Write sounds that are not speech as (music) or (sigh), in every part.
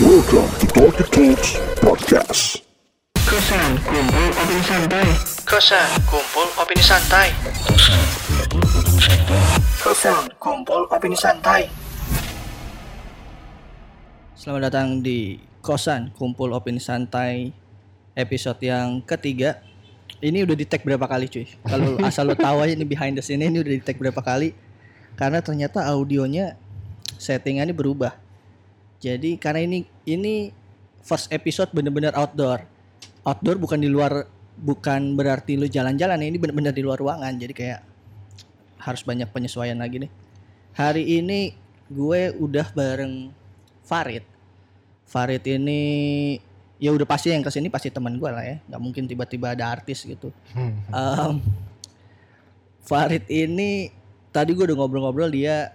Welcome to Talkie Talks Podcast. Kosan kumpul opini santai. Kosan kumpul opini santai. Kosan kumpul opini santai. Selamat datang di Kosan Kumpul Opini Santai episode yang ketiga. Ini udah di tag berapa kali cuy? Kalau (laughs) asal lo tahu aja ini behind the scene ini udah di tag berapa kali? Karena ternyata audionya settingannya berubah. Jadi karena ini ini first episode bener-bener outdoor. Outdoor bukan di luar bukan berarti lu jalan-jalan ini bener-bener di luar ruangan. Jadi kayak harus banyak penyesuaian lagi nih. Hari ini gue udah bareng Farid. Farid ini ya udah pasti yang ke sini pasti teman gue lah ya. Nggak mungkin tiba-tiba ada artis gitu. Em, Farid ini tadi gue udah ngobrol-ngobrol dia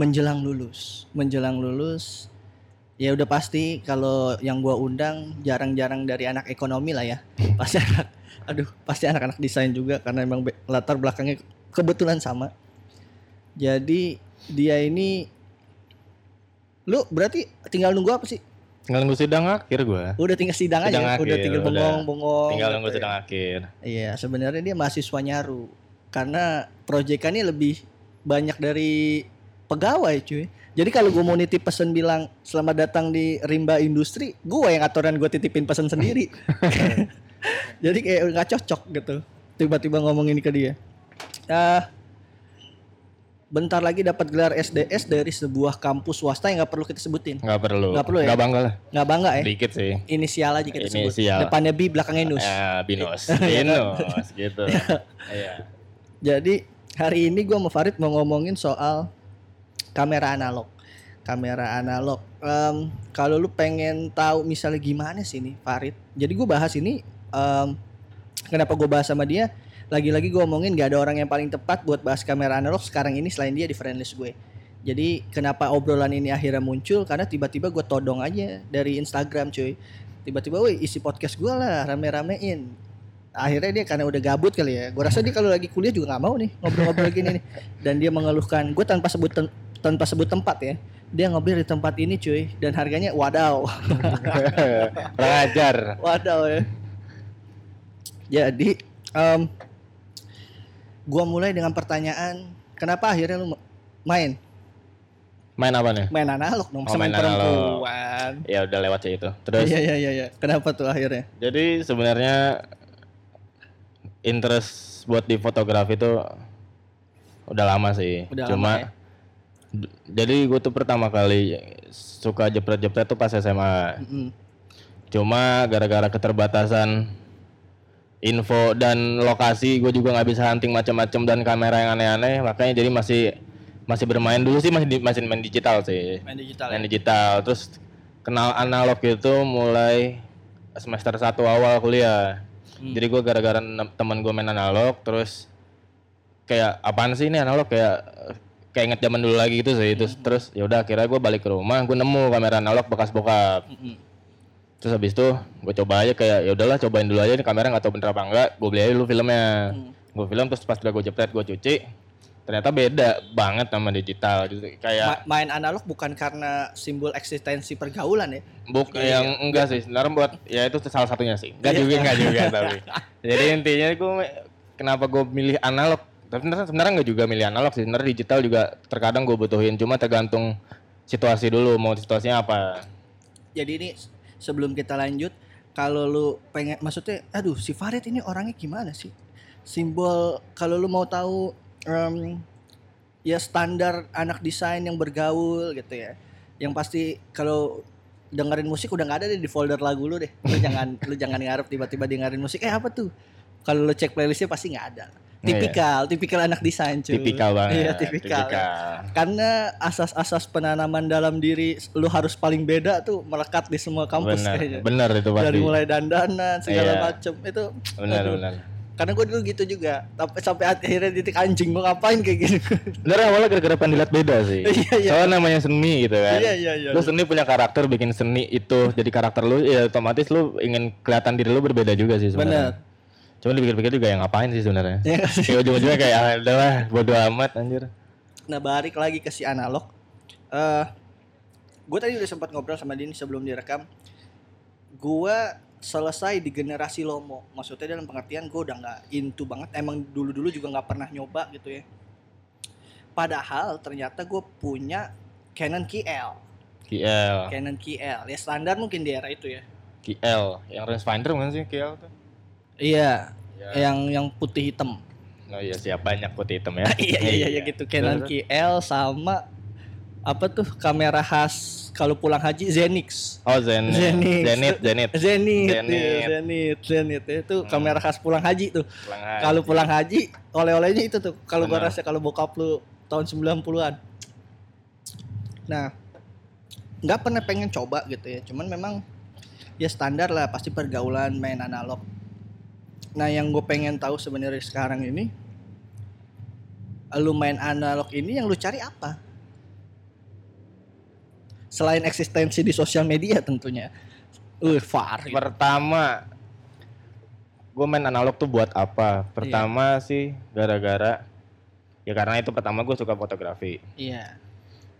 menjelang lulus, menjelang lulus ya udah pasti kalau yang gua undang jarang-jarang dari anak ekonomi lah ya. (laughs) Pasti anak aduh, pasti anak-anak desain juga karena emang latar belakangnya kebetulan sama. Jadi dia ini lu berarti tinggal nunggu apa sih? Tinggal nunggu sidang akhir gue. Udah tinggal sidang, Sidang aja, udah akhir, tinggal udah. bengong-bengong. Tinggal nunggu ya. sidang akhir. Iya, sebenarnya dia mahasiswa nyaru. Karena proyekannya lebih banyak dari pegawai, cuy. Jadi kalau gue mau nitip pesan bilang selamat datang di Rimba Industri, gue yang aturan gue titipin pesan sendiri. (laughs) (laughs) Jadi kayak nggak cocok gitu. Tiba-tiba ngomong ini ke dia. Ah, bentar lagi dapat gelar SDS dari sebuah kampus swasta yang nggak perlu kita sebutin. Nggak perlu. Nggak perlu ya? Nggak bangga lah. Nggak bangga ya? Dikit sih. Inisial aja kita sebut. Inisial. Depannya B, belakangnya Nus. Ya, binus. (laughs) binus gitu. Iya. Jadi hari ini gua sama Farid mau ngomongin soal kamera analog. Kamera analog. Em, kalau lu pengen tahu misalnya gimana sih nih Farid. Jadi gue bahas ini em, kenapa gue bahas sama dia? Lagi-lagi gue ngomongin gak ada orang yang paling tepat buat bahas kamera analog sekarang ini selain dia di friendlist gue. Jadi kenapa obrolan ini akhirnya muncul? Karena tiba-tiba gue todong aja dari Instagram cuy. Tiba-tiba, woi isi podcast gue lah rame-ramein akhirnya dia karena udah gabut kali ya gue rasa dia kalau lagi kuliah juga nggak mau nih ngobrol-ngobrol gini nih dan dia mengeluhkan gue tanpa sebut tanpa sebut tempat ya dia ngobrol di tempat ini cuy dan harganya wadaw (laughs) Kurang ajar. wadaw ya jadi em gue mulai dengan pertanyaan kenapa akhirnya lu ma- main Main apa nih? main analog dong Oh, sama main perempuan Ya udah lewat sih itu. Terus iya iya iya iya kenapa tuh akhirnya jadi sebenarnya interest buat di fotografi itu udah lama sih. Udah Cuma lama ya? Jadi gue tuh pertama kali suka jepret-jepret tuh pas SMA. Mm-mm. Cuma gara-gara keterbatasan info dan lokasi, gue juga nggak bisa hunting macam-macam dan kamera yang aneh-aneh, makanya jadi masih masih bermain dulu sih masih di- masih main digital sih, main digital main ya? digital. Terus kenal analog itu mulai semester 1 awal kuliah. Hmm. Jadi gue gara-gara teman gue main analog, terus kayak apaan sih ini analog kayak kayak inget zaman dulu lagi gitu sih. Terus terus ya udah akhirnya gue balik ke rumah, gue nemu kamera analog bekas bokap. Mm-mm. Terus habis itu gue coba aja kayak ya udahlah cobain dulu aja nih kamera nggak tahu bener apa enggak. Gue beli aja dulu filmnya. Hmm. Gue film terus pas udah gue jepret gue cuci. Ternyata beda banget sama digital gitu. Kayak Ma- main analog bukan karena simbol eksistensi pergaulan ya buk Iya, yang enggak sih. Sebenarnya buat ya itu salah satunya sih. Enggak Iya. juga enggak juga (laughs) tapi. Jadi intinya gue kenapa gue milih analog? Tapi sebenarnya enggak juga milih analog sih. Sebenarnya digital juga terkadang gue butuhin. Cuma tergantung situasi dulu mau situasinya apa. jadi ini sebelum kita lanjut kalau lu pengen maksudnya aduh si Farid ini orangnya gimana sih simbol kalau lu mau tahu em, ya standar anak desain yang bergaul gitu ya yang pasti kalau dengerin musik udah nggak ada deh di folder lagu lu deh lu jangan lu jangan ngarep tiba-tiba dengerin musik eh apa tuh kalau lu cek playlistnya pasti nggak ada tipikal tipikal anak desain cuy Tipikal banget. iya tipikal, karena asas-asas penanaman dalam diri lu harus paling beda tuh melekat di semua kampus Benar, kayaknya. benar itu pasti. Dari mulai dandanan segala Iya. macem itu. Benar, aduh. benar. Karena gue dulu gitu juga. Tapi sampai akhirnya titik anjing mau ngapain kayak (laughs) gini. Bener awalnya gara-gara pengen dilihat beda sih. Iya, iya. Soalnya namanya seni gitu kan. Iya, iya, iya. Lu seni punya karakter bikin seni itu jadi karakter lu ya otomatis lu ingin kelihatan diri lu berbeda juga sih sebenarnya. Bener. Cuma dipikir-pikir juga ya ngapain sih sebenarnya. Sih? Kayak ujung-ujungnya kayak ah, udahlah bodo amat anjir. Nah balik lagi ke si analog. eh gue tadi udah sempat ngobrol sama Dini sebelum direkam. Gue selesai di generasi lomo. Maksudnya dalam pengertian gue udah nggak into banget. Emang dulu dulu juga nggak pernah nyoba gitu ya. Padahal ternyata gue punya Canon KL KL Canon KL ya standar mungkin di era itu ya. KL yang rangefinder bukan sih KL tuh iya Ya. yang yang putih hitam oh iya siap banyak putih hitam ya (laughs) iya iya iya gitu Canon KL sama apa tuh kamera khas kalau pulang haji Zenix oh Zenit Zenith. Zenit Zenit Zenith, Zenith. iya, Zenith, Zenith itu kamera khas pulang haji tuh. Kalau pulang haji, oleh-olehnya itu tuh. Kalau gua rasa kalau bokap lu tahun 90-an. Nah, nggak pernah pengen coba gitu ya. Cuman memang ya standar lah pasti pergaulan main analog. Nah, yang gue pengen tahu sebenarnya sekarang ini lu main analog ini yang lu cari apa? Selain eksistensi di sosial media tentunya. Uh, far. pertama gue main analog tuh buat apa pertama sih gara-gara ya karena itu pertama gue suka fotografi Iya,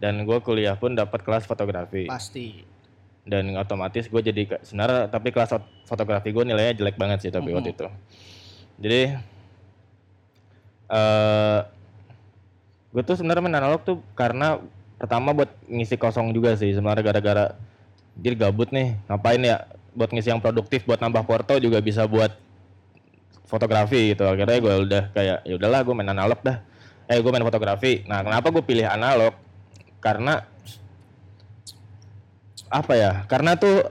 dan gue kuliah pun dapat kelas fotografi pasti. Dan otomatis gue jadi sebenarnya tapi kelas fot- fotografi gue nilainya jelek banget sih tapi waktu itu. Jadi eh gue tuh sebenarnya main analog tuh karena pertama buat ngisi kosong juga sih sebenarnya gara-gara jadi gabut nih. Ngapain ya buat ngisi yang produktif buat nambah foto juga bisa buat fotografi gitu. Akhirnya gue udah kayak ya udahlah gue main analog dah. Eh gue main fotografi. Nah kenapa gue pilih analog? Karena apa ya karena tuh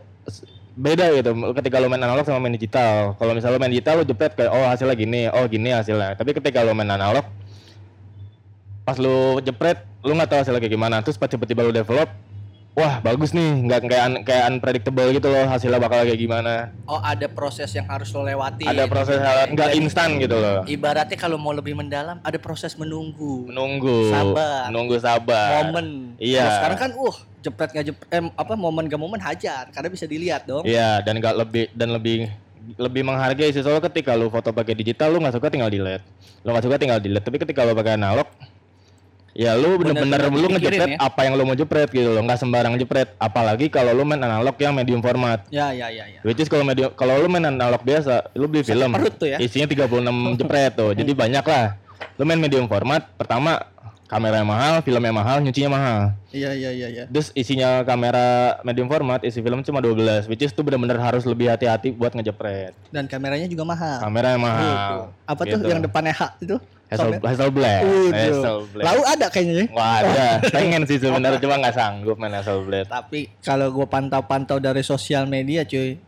beda gitu ketika lo main analog sama main digital kalau misalnya lo main digital lo jepret kayak oh hasilnya gini oh gini hasilnya tapi ketika lo main analog pas lo jepret lo nggak tahu hasilnya kayak gimana terus pas tiba-tiba lo develop wah bagus nih nggak kayak un- kayak unpredictable gitu loh hasilnya bakal kayak gimana Oh, ada proses yang harus lo lewati. ada proses hal- nggak instan gitu loh Ibaratnya kalau mau lebih mendalam, ada proses menunggu. menunggu Sabar. menunggu sabar Momen. Iya. Kalau sekarang kan, uh, jepret nggak jepret, eh, apa momen gak momen hajar, karena bisa dilihat dong. Iya, dan nggak lebih dan lebih lebih menghargai sih soalnya ketika lu foto pakai digital lu nggak suka tinggal delete. Lu nggak suka tinggal delete, tapi ketika lu pakai analog ya lu bener-bener lu ngejepret ya. apa yang lu mau jepret gitu loh, nggak sembarang jepret. Apalagi kalau lu main analog yang medium format. Ya, ya, ya, ya. Which is kalau medium kalau lu main analog biasa, lu beli film. perut tuh ya. Isinya 36 jepret tuh. Jadi (laughs) banyak lah. Lu main medium format, pertama kamera yang mahal, filmnya mahal, nyucinya mahal. Iya, iya, iya, iya. Terus isinya kamera medium format, isi film cuma 12, which is tuh bener-bener harus lebih hati-hati buat ngejepret. Dan kameranya juga mahal. Kamera yang mahal. Gitu. Apa tuh Gitu. yang depannya H itu? Hasselblad. Hasselblad. Lalu ada kayaknya ya. Wah ada, (laughs) pengen sih sebenarnya cuma nggak sanggup main Hasselblad. Tapi kalau gue pantau-pantau dari sosial media cuy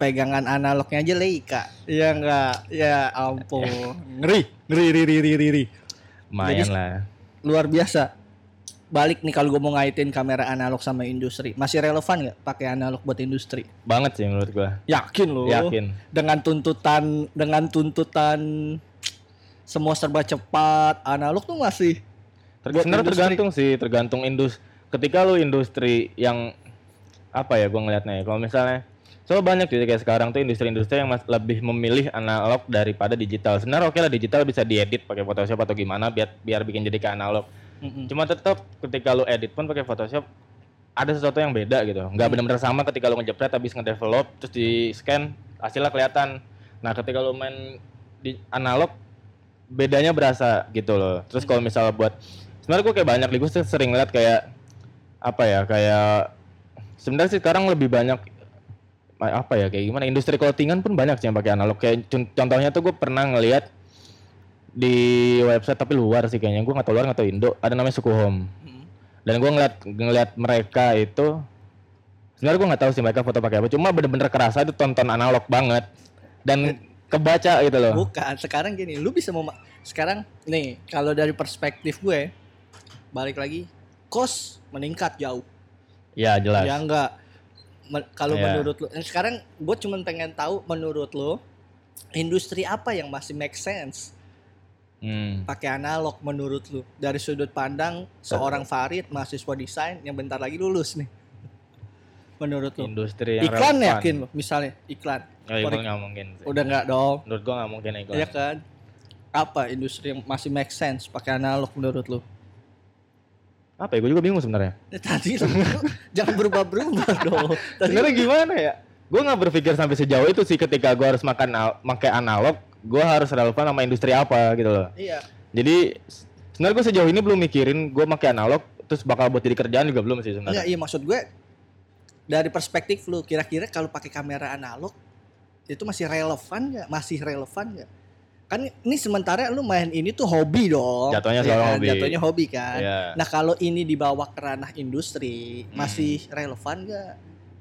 Pegangan analognya aja Leica Ya enggak Ya ampun Ngeri Ngeri ngeri ngeri ngeri. Lumayan lah. Luar biasa Balik nih kalau gue mau ngaitin kamera analog sama industri Masih relevan nggak pakai analog buat industri? Banget sih menurut gua. Yakin loh Yakin. Dengan tuntutan Dengan tuntutan Semua serba cepat Analog tuh masih Ter- Sebenarnya tergantung sih, tergantung industri. Ketika lu industri yang apa ya gua ngeliatnya ya. Kalau misalnya So banyak juga kayak sekarang tuh industri-industri yang mas- lebih memilih analog daripada digital. Sebenarnya oke lah digital bisa diedit pakai Photoshop atau gimana biar biar bikin jadi kayak analog. Mm-mm. Cuma tetap ketika lu edit pun pakai Photoshop ada sesuatu yang beda gitu. Nggak benar-benar sama ketika lu ngejepret habis ngedevelop terus di scan hasilnya kelihatan. Nah, ketika lu main di analog bedanya berasa gitu loh. Terus kalau misalnya buat sebenarnya gue kayak banyak gue sering lihat kayak apa ya kayak sebenarnya sih sekarang lebih banyak apa ya kayak gimana? Industri clothingan pun banyak sih yang pakai analog. Kayak con- contohnya tuh gue pernah ngelihat di website tapi luar sih kayaknya. Gue nggak tahu luar nggak tahu Indo. Ada namanya Suku Home. Mm. dan gue ngeliat ngeliat mereka itu sebenarnya gue nggak tahu sih mereka foto pakai apa. Cuma bener-bener kerasa itu tonton analog banget. Dan kebaca gitu loh. Bukan, sekarang gini, lu bisa mau sekarang nih kalau dari perspektif gue balik lagi kos meningkat jauh. ya jelas. Ya enggak. Kalau Iya. menurut lu sekarang gue cuman pengen tahu menurut lu industri apa yang masih make sense Hmm. pakai analog menurut lu dari sudut pandang seorang Farid mahasiswa desain yang bentar lagi lulus nih. Menurut lu. industri yang Iklan relevan. yakin lu misalnya iklan. oh, iklan nggak mungkin sih. Udah enggak dong. menurut gue nggak mungkin iklan Iya kan? Apa industri yang masih make sense pakai analog menurut lu? Apa ya gue juga bingung sebenarnya Ya, tadi jangan berubah-berubah (laughs) dong. Sebenarnya gimana ya gue nggak berpikir sampai sejauh itu sih ketika gue harus makan pakai analog gue harus relevan sama industri apa gitu loh iya. jadi sebenarnya gue sejauh ini belum mikirin gue pakai analog terus bakal buat jadi kerjaan juga belum sih sebenarnya iya maksud gue dari perspektif lu kira-kira kalau pakai kamera analog itu masih relevan nggak? Masih relevan nggak? Kan ini sementara lu main ini tuh hobi dong. Jatuhnya ya kan? hobi. Jatuhnya hobi kan. Iya. Nah kalau ini dibawa ke ranah industri Hmm. masih relevan nggak?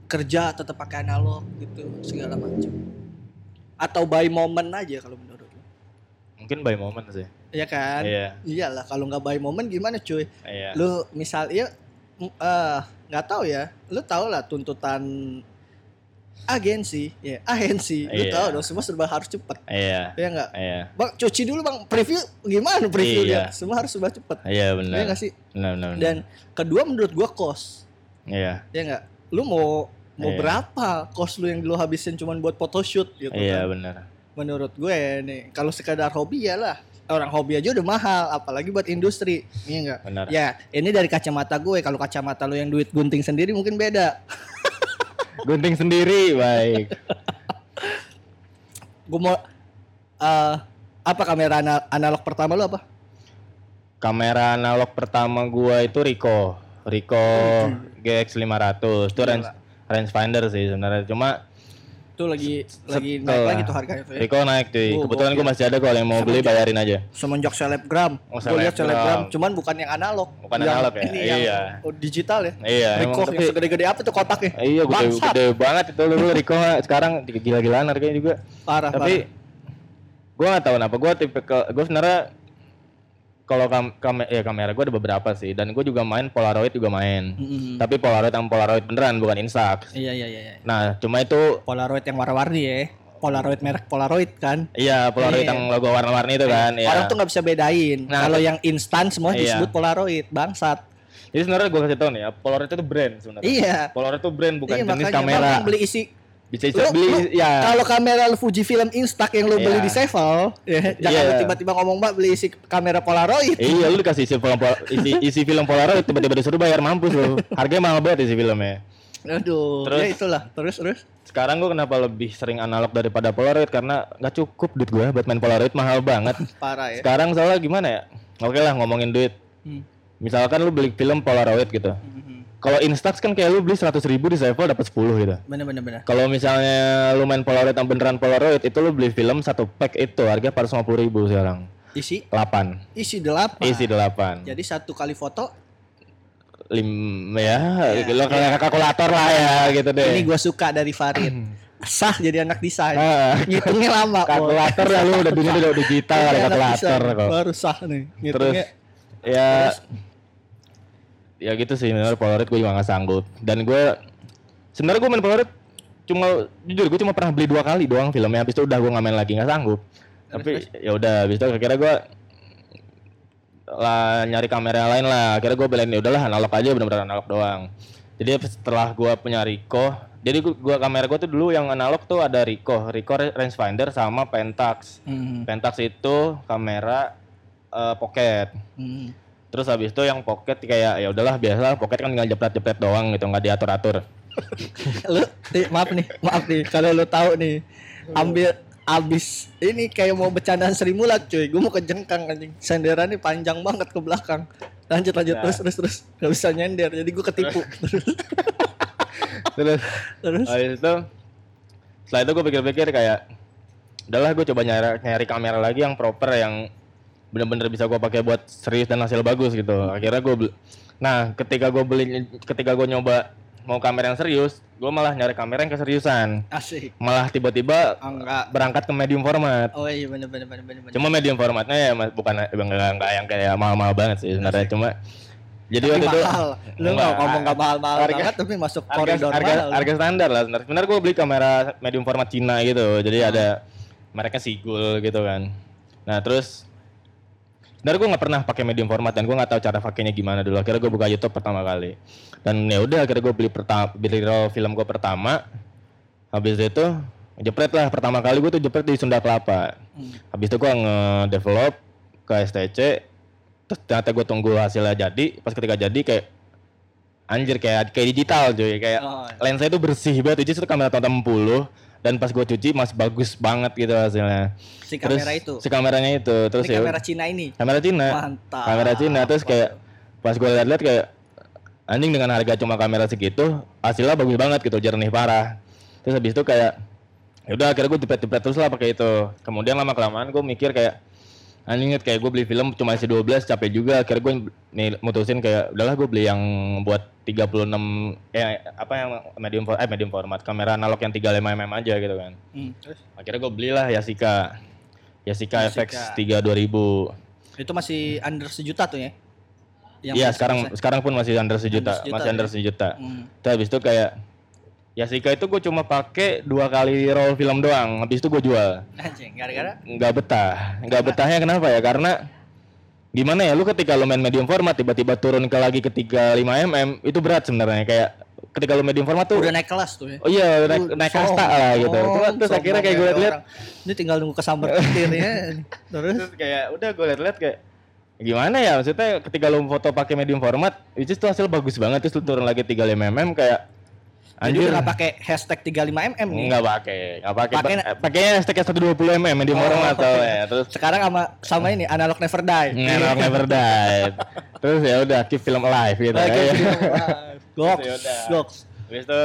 Kerja tetap pakai analog gitu segala macam. Atau by moment aja kalau menurut lu? mungkin by moment sih Iya kan? iya Iyalah kalau nggak by moment gimana cuy? iya lu misal ya mm, eh, nggak tahu ya lu tahu lah tuntutan agensi ya agensi lu Iya. tahu dong semua serba harus cepet. Iya. Ya nggak? Iya. Bang cuci dulu bang. Preview gimana previewnya Iya. semua harus serba cepet. Iya ya benar nggak sih? Benar benar benar. dan kedua menurut gua kos. Iya. Ya nggak? Lu mau mau Iya. berapa kos lu yang lu habisin cuman buat photoshoot gitu iya kan? benar. Menurut gue nih kalau sekadar hobi ya lah. Orang hobi aja udah mahal apalagi buat industri. Iya nggak? Benar. Ya, ini dari kacamata gue. Kalau kacamata lo yang duit gunting sendiri mungkin beda. (laughs) gunting sendiri baik. Gue mau eh apa kamera ana- analog pertama lo apa? kamera analog pertama gua itu Ricoh. Ricoh GX 500 itu range rangefinder sih sebenarnya. Cuma Itu lagi lagi naik lagi tuh harganya tuh ya. Ricoh naik cuy Oh, kebetulan gua gokil. masih ada kalau yang mau beli bayarin aja Semenjak selebgram. Oh, gue lihat selebgram. cuman bukan yang analog. Bukan Yang analog ya? Ini Iya. yang oh, digital ya. iya emang yang tapi segede-gede apa tuh kotaknya? iya gede, gede banget itu dulu Ricoh sekarang gila-gilaan harganya juga Parah, tapi gua nggak tahu kenapa gua tipe ke gua sebenarnya kalau kam, kam- ya kamera gua ada beberapa sih dan gua juga main Polaroid juga main. Mm-mm. tapi Polaroid yang Polaroid beneran bukan Instax Iya, iya, iya, iya. nah cuma itu Polaroid yang warna-warni ya. Polaroid merek Polaroid kan. Iya, Polaroid Iya. yang logo warna-warni itu kan. Iya. Orang tuh nggak bisa bedain. Nah, Kalau yang instan semua Iya. disebut Polaroid, bangsat. Jadi sebenarnya gue kasih tau nih ya, Polaroid itu brand sebenarnya. Iya. Polaroid itu brand bukan Iya, jenis makanya kamera. Beli isi Bisa Lu- beli lu- ya. Kalau kamera lu Fujifilm Instax yang lu beli Iya. di Sevel, ya, jangan Iya. lu tiba-tiba ngomong mbak beli isi kamera Polaroid. Iya, lu dikasih isi film isi, isi film Polaroid tiba-tiba disuruh bayar mampus lu. Harganya mahal banget isi filmnya. Aduh, Terus- ya itulah. Terus terus. Sekarang gue kenapa lebih sering analog daripada Polaroid karena nggak cukup duit gue buat main Polaroid mahal banget. Parah ya. Sekarang soalnya gimana ya? Oke lah ngomongin duit. Hmm. Misalkan lu beli film Polaroid gitu. Mhm. Kalau Instax kan kayak lu beli 100 ribu di Sevel dapat 10 gitu. Bener bener bener. Kalau misalnya lu main Polaroid yang beneran Polaroid itu lu beli film satu pack itu harga 450 ribu sekarang. Isi 8. isi delapan. Isi 8. Jadi satu kali foto Lim ya, lo kayak kalkulator lah ya gitu deh. ini gua suka dari Farid. (clears throat) Sah jadi anak desain. Ah, Ngitungnya lama. kalkulator ya lu udah dunia udah digital anak kalkulator kok. Baru sah nih. Terus Ngitungnya. ya ya gitu sih bener Polaroid gue juga gak sanggup. Dan gue sebenarnya gue main Polaroid cuma jujur gue cuma pernah beli dua kali doang filmnya. Habis itu udah gue nggak main lagi nggak sanggup. Tapi ya udah habis itu akhirnya gue lah nyari kamera yang lain lah. Akhirnya gue belain ya udahlah analog aja bener-bener analog doang. Jadi setelah gue punya Ricoh jadi gua, gua kamera gue tuh dulu yang analog tuh ada Ricoh. Ricoh rangefinder sama Pentax. Mhm. Pentax itu kamera eh, pocket. Mhm. Terus habis itu yang pocket kayak ya udahlah biasa pocket kan tinggal jepret-jepret doang gitu nggak diatur-atur. (laughs) lu nih, maaf nih maaf nih kalau lu tahu nih ambil abis ini kayak mau bercandaan Sri Mulat cuy. Gue mau ke jengkang anjing. Senderannya panjang banget ke belakang. Lanjut lanjut Nah. terus terus terus. Gak bisa nyender jadi gue ketipu. (laughs) Terus terus? habis itu setelah itu gue pikir-pikir kayak udahlah gue coba nyari nyari kamera lagi yang proper yang bener-bener bisa gue pakai buat serius dan hasil bagus gitu. Akhirnya gue beli. Nah, ketika gue beli ketika gue nyoba mau kamera yang serius, gue malah nyari kamera yang keseriusan. asik Malah tiba-tiba enggak berangkat ke medium format. oh iya bener bener bener bener Cuma medium formatnya ya mas- bukan enggak, enggak yang kayak mahal-mahal banget sih sebenarnya cuma jadi tapi waktu itu mahal lu Enggak, nggak ngomong gak mahal mahal harga- banget tapi masuk harga, koridor harga, mahal harga standar lah sebenarnya. Sebenarnya gue beli kamera medium format Cina gitu. Jadi Hmm. ada mereknya Sigul gitu kan. Nah, terus Sebenarnya gue nggak pernah pakai medium format dan gue nggak tahu cara pakainya gimana dulu. Akhirnya gue buka YouTube pertama kali. Dan ya udah akhirnya gue beli pertama beli roll film gue pertama. Habis itu jepret lah pertama kali gue tuh jepret di Sunda Kelapa. Hmm. Habis itu gue nge-develop ke STC. terus ternyata gue tunggu hasilnya jadi pas ketika jadi kayak anjir kayak kayak digital cuy kayak Oh, iya. lensa itu bersih banget itu kamera tahun 60 dan pas gue cuci masih bagus banget gitu hasilnya Si Terus kamera itu. si kameranya itu terus Ini ya kamera Cina ini. kamera Cina Mantap. kamera Cina terus kayak pas gue lihat-lihat kayak anjing dengan harga cuma kamera segitu hasilnya bagus banget gitu jernih parah terus habis itu kayak ya udah akhirnya gue jepret-jepret terus lah pakai itu kemudian lama kelamaan gue mikir kayak anjing inget kayak gue beli film cuma isi 12 capek juga akhirnya gue nih mutusin kayak udahlah gue beli yang buat 36 eh apa yang medium for- eh medium format kamera analog yang 35 mm aja gitu kan Hmm, terus? akhirnya gue belilah Yasika Yasika Yasika. FX 3 2000 Itu masih under sejuta tuh ya? Iya sekarang bisa- sekarang pun masih under sejuta, sejuta masih ya? under sejuta. Hmm. Terus habis itu kayak Yasika itu gue cuma pakai dua kali roll film doang, habis itu gue jual. Anjing, gara-gara Nggak betah, nggak betahnya kenapa ya? Karena gimana ya, lu ketika lu main medium format tiba-tiba turun ke lagi ke 35 mm itu berat sebenarnya kayak ketika lu medium format tuh udah naik kelas tuh ya. Oh iya, udah naik, naik kasta lah gitu. Cuma terus sombong akhirnya kayak gue kayak liat-liat. Ini tinggal nunggu kesambar petirnya. Terus (laughs) terus kayak udah gue liat-liat kayak gimana ya maksudnya ketika lu foto pakai medium format which is tuh hasil bagus banget terus lu turun lagi 35 mm kayak anjir udah nggak pakai hashtag 35 mm nih. Enggak pakai, enggak pakai. Pakai- Pa- Pakainya hashtag 120 mm medium Oh. format atau ya. Terus Sekarang sama sama ini analog never die. ngerok never (laughs) die. Terus ya udah keep film alive gitu. Oke, ya. (laughs) Goks, Ya udah. goks. Habis itu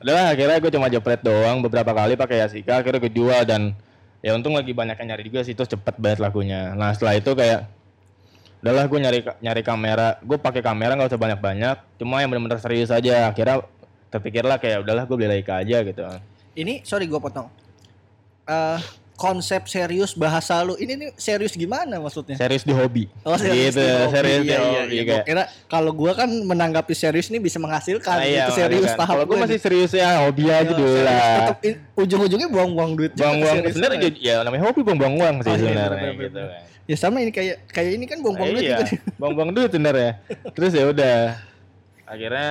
udahlah akhirnya gue cuma jepret doang beberapa kali pakai Yasika akhirnya gue jual dan ya untung lagi banyak yang nyari juga sih terus cepet banget lakunya. Nah setelah itu kayak udahlah gue nyari nyari kamera gue pakai kamera nggak usah banyak banyak cuma yang benar-benar serius aja akhirnya terpikirlah kayak udahlah gue beli Leica aja gitu Ini sorry gue potong. Eh konsep serius bahasa lu ini nih serius gimana maksudnya? serius di hobi Oh serius gitu di hobi. serius di Iya, iya, hobi iya. Gua kira kalau gua kan menanggapi serius nih bisa menghasilkan Ah, iya, itu serius makanya kan. tahap Kalau gue gua masih nih. serius ya hobi aja Iya, dulu serius. lah. Ujung-ujungnya buang-buang duit juga Buang-buang sebenarnya ya. ya namanya hobi buang-buang uang sih Oh, iya, sebenarnya bener-bener. gitu kan. Ya sama ini kayak kayak ini kan buang-buang duit iya, juga. buang-buang duit sebenarnya. Terus ya udah. (laughs) Akhirnya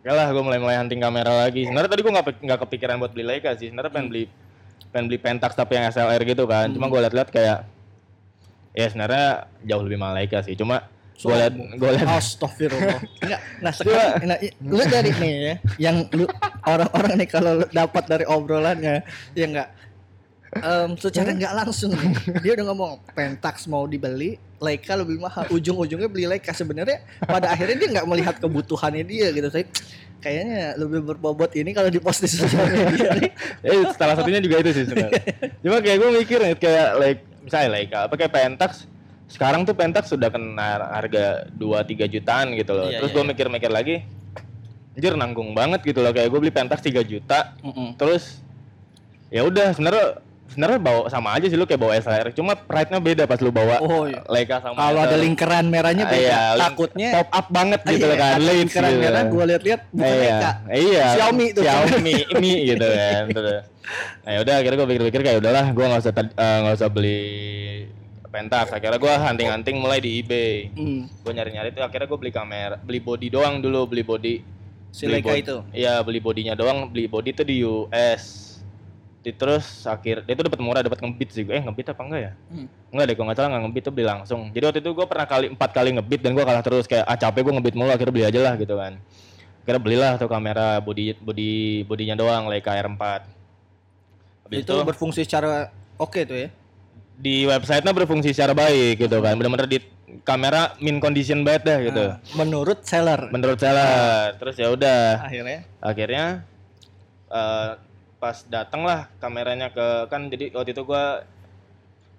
Oke lah, gue mulai-mulai hunting kamera lagi. Sebenarnya tadi gue nggak nggak kepikiran buat beli Leica sih. Sebenarnya pengen beli pengen beli Pentax tapi yang SLR gitu kan. Cuma gue liat-liat kayak ya sebenarnya jauh lebih mahal Leica sih. Cuma gue liat gue liat Astagfirullah. (laughs) Enggak. Nah, sekarang nah, lu dari nih ya, yang lu orang-orang nih kalau lu dapat dari obrolannya ya enggak Em, secara nggak langsung nih, dia udah ngomong Pentax mau dibeli, Leica lebih mahal. Ujung-ujungnya beli Leica sebenarnya pada akhirnya dia nggak melihat kebutuhannya dia gitu. Saya kayaknya lebih berbobot ini kalau di post di sosial media nih. eh salah satunya juga itu sih sebenarnya. Cuma kayak gue mikir nih kayak like misalnya Leica pakai Pentax sekarang tuh Pentax sudah kena harga 2 3 jutaan gitu loh. Iya, Terus iya, gue iya. mikir-mikir lagi anjir nanggung banget gitu loh kayak gue beli Pentax 3 juta Mm-mm. terus ya udah sebenarnya sebenarnya bawa sama aja sih lu kayak bawa SLR cuma pride-nya beda pas lu bawa Oh, iya. Leica sama Kalau ada lingkaran merahnya Ah, beda. iya, Takutnya top up banget gitu Iya, kan lingkaran gitu. merah gue lihat-lihat bukan iya, Leica. Iya. Xiaomi tuh. Xiaomi, Mi gitu kan. Nah, yaudah akhirnya gue pikir-pikir kayak udahlah, gue nggak usah eh, nggak usah beli Pentax. Akhirnya gue hunting-hunting mulai di eBay. Hmm. Gue nyari-nyari tuh akhirnya gue beli kamera, beli body doang dulu, beli body. Si Leica itu. Iya, beli bodinya doang, beli body tuh di US. Di, terus akhir dia tuh dapat murah, dapat ngebit sih. Eh ngebit apa enggak ya? Hmm. Enggak deh, kalau nggak salah nggak ngebit tuh beli langsung. Jadi waktu itu gue pernah kali empat kali ngebit dan gue kalah terus kayak ah capek gue ngebit mulu akhirnya beli aja lah gitu kan. Akhirnya belilah tuh kamera body body bodinya doang Leica R4. Habis itu itu berfungsi secara oke tuh ya. di websitenya berfungsi secara baik gitu kan. Bener-bener di kamera min condition banget dah gitu. Nah, menurut seller. Menurut saya terus ya udah Akhirnya akhirnya eh, pas datang lah kameranya ke kan jadi waktu itu gua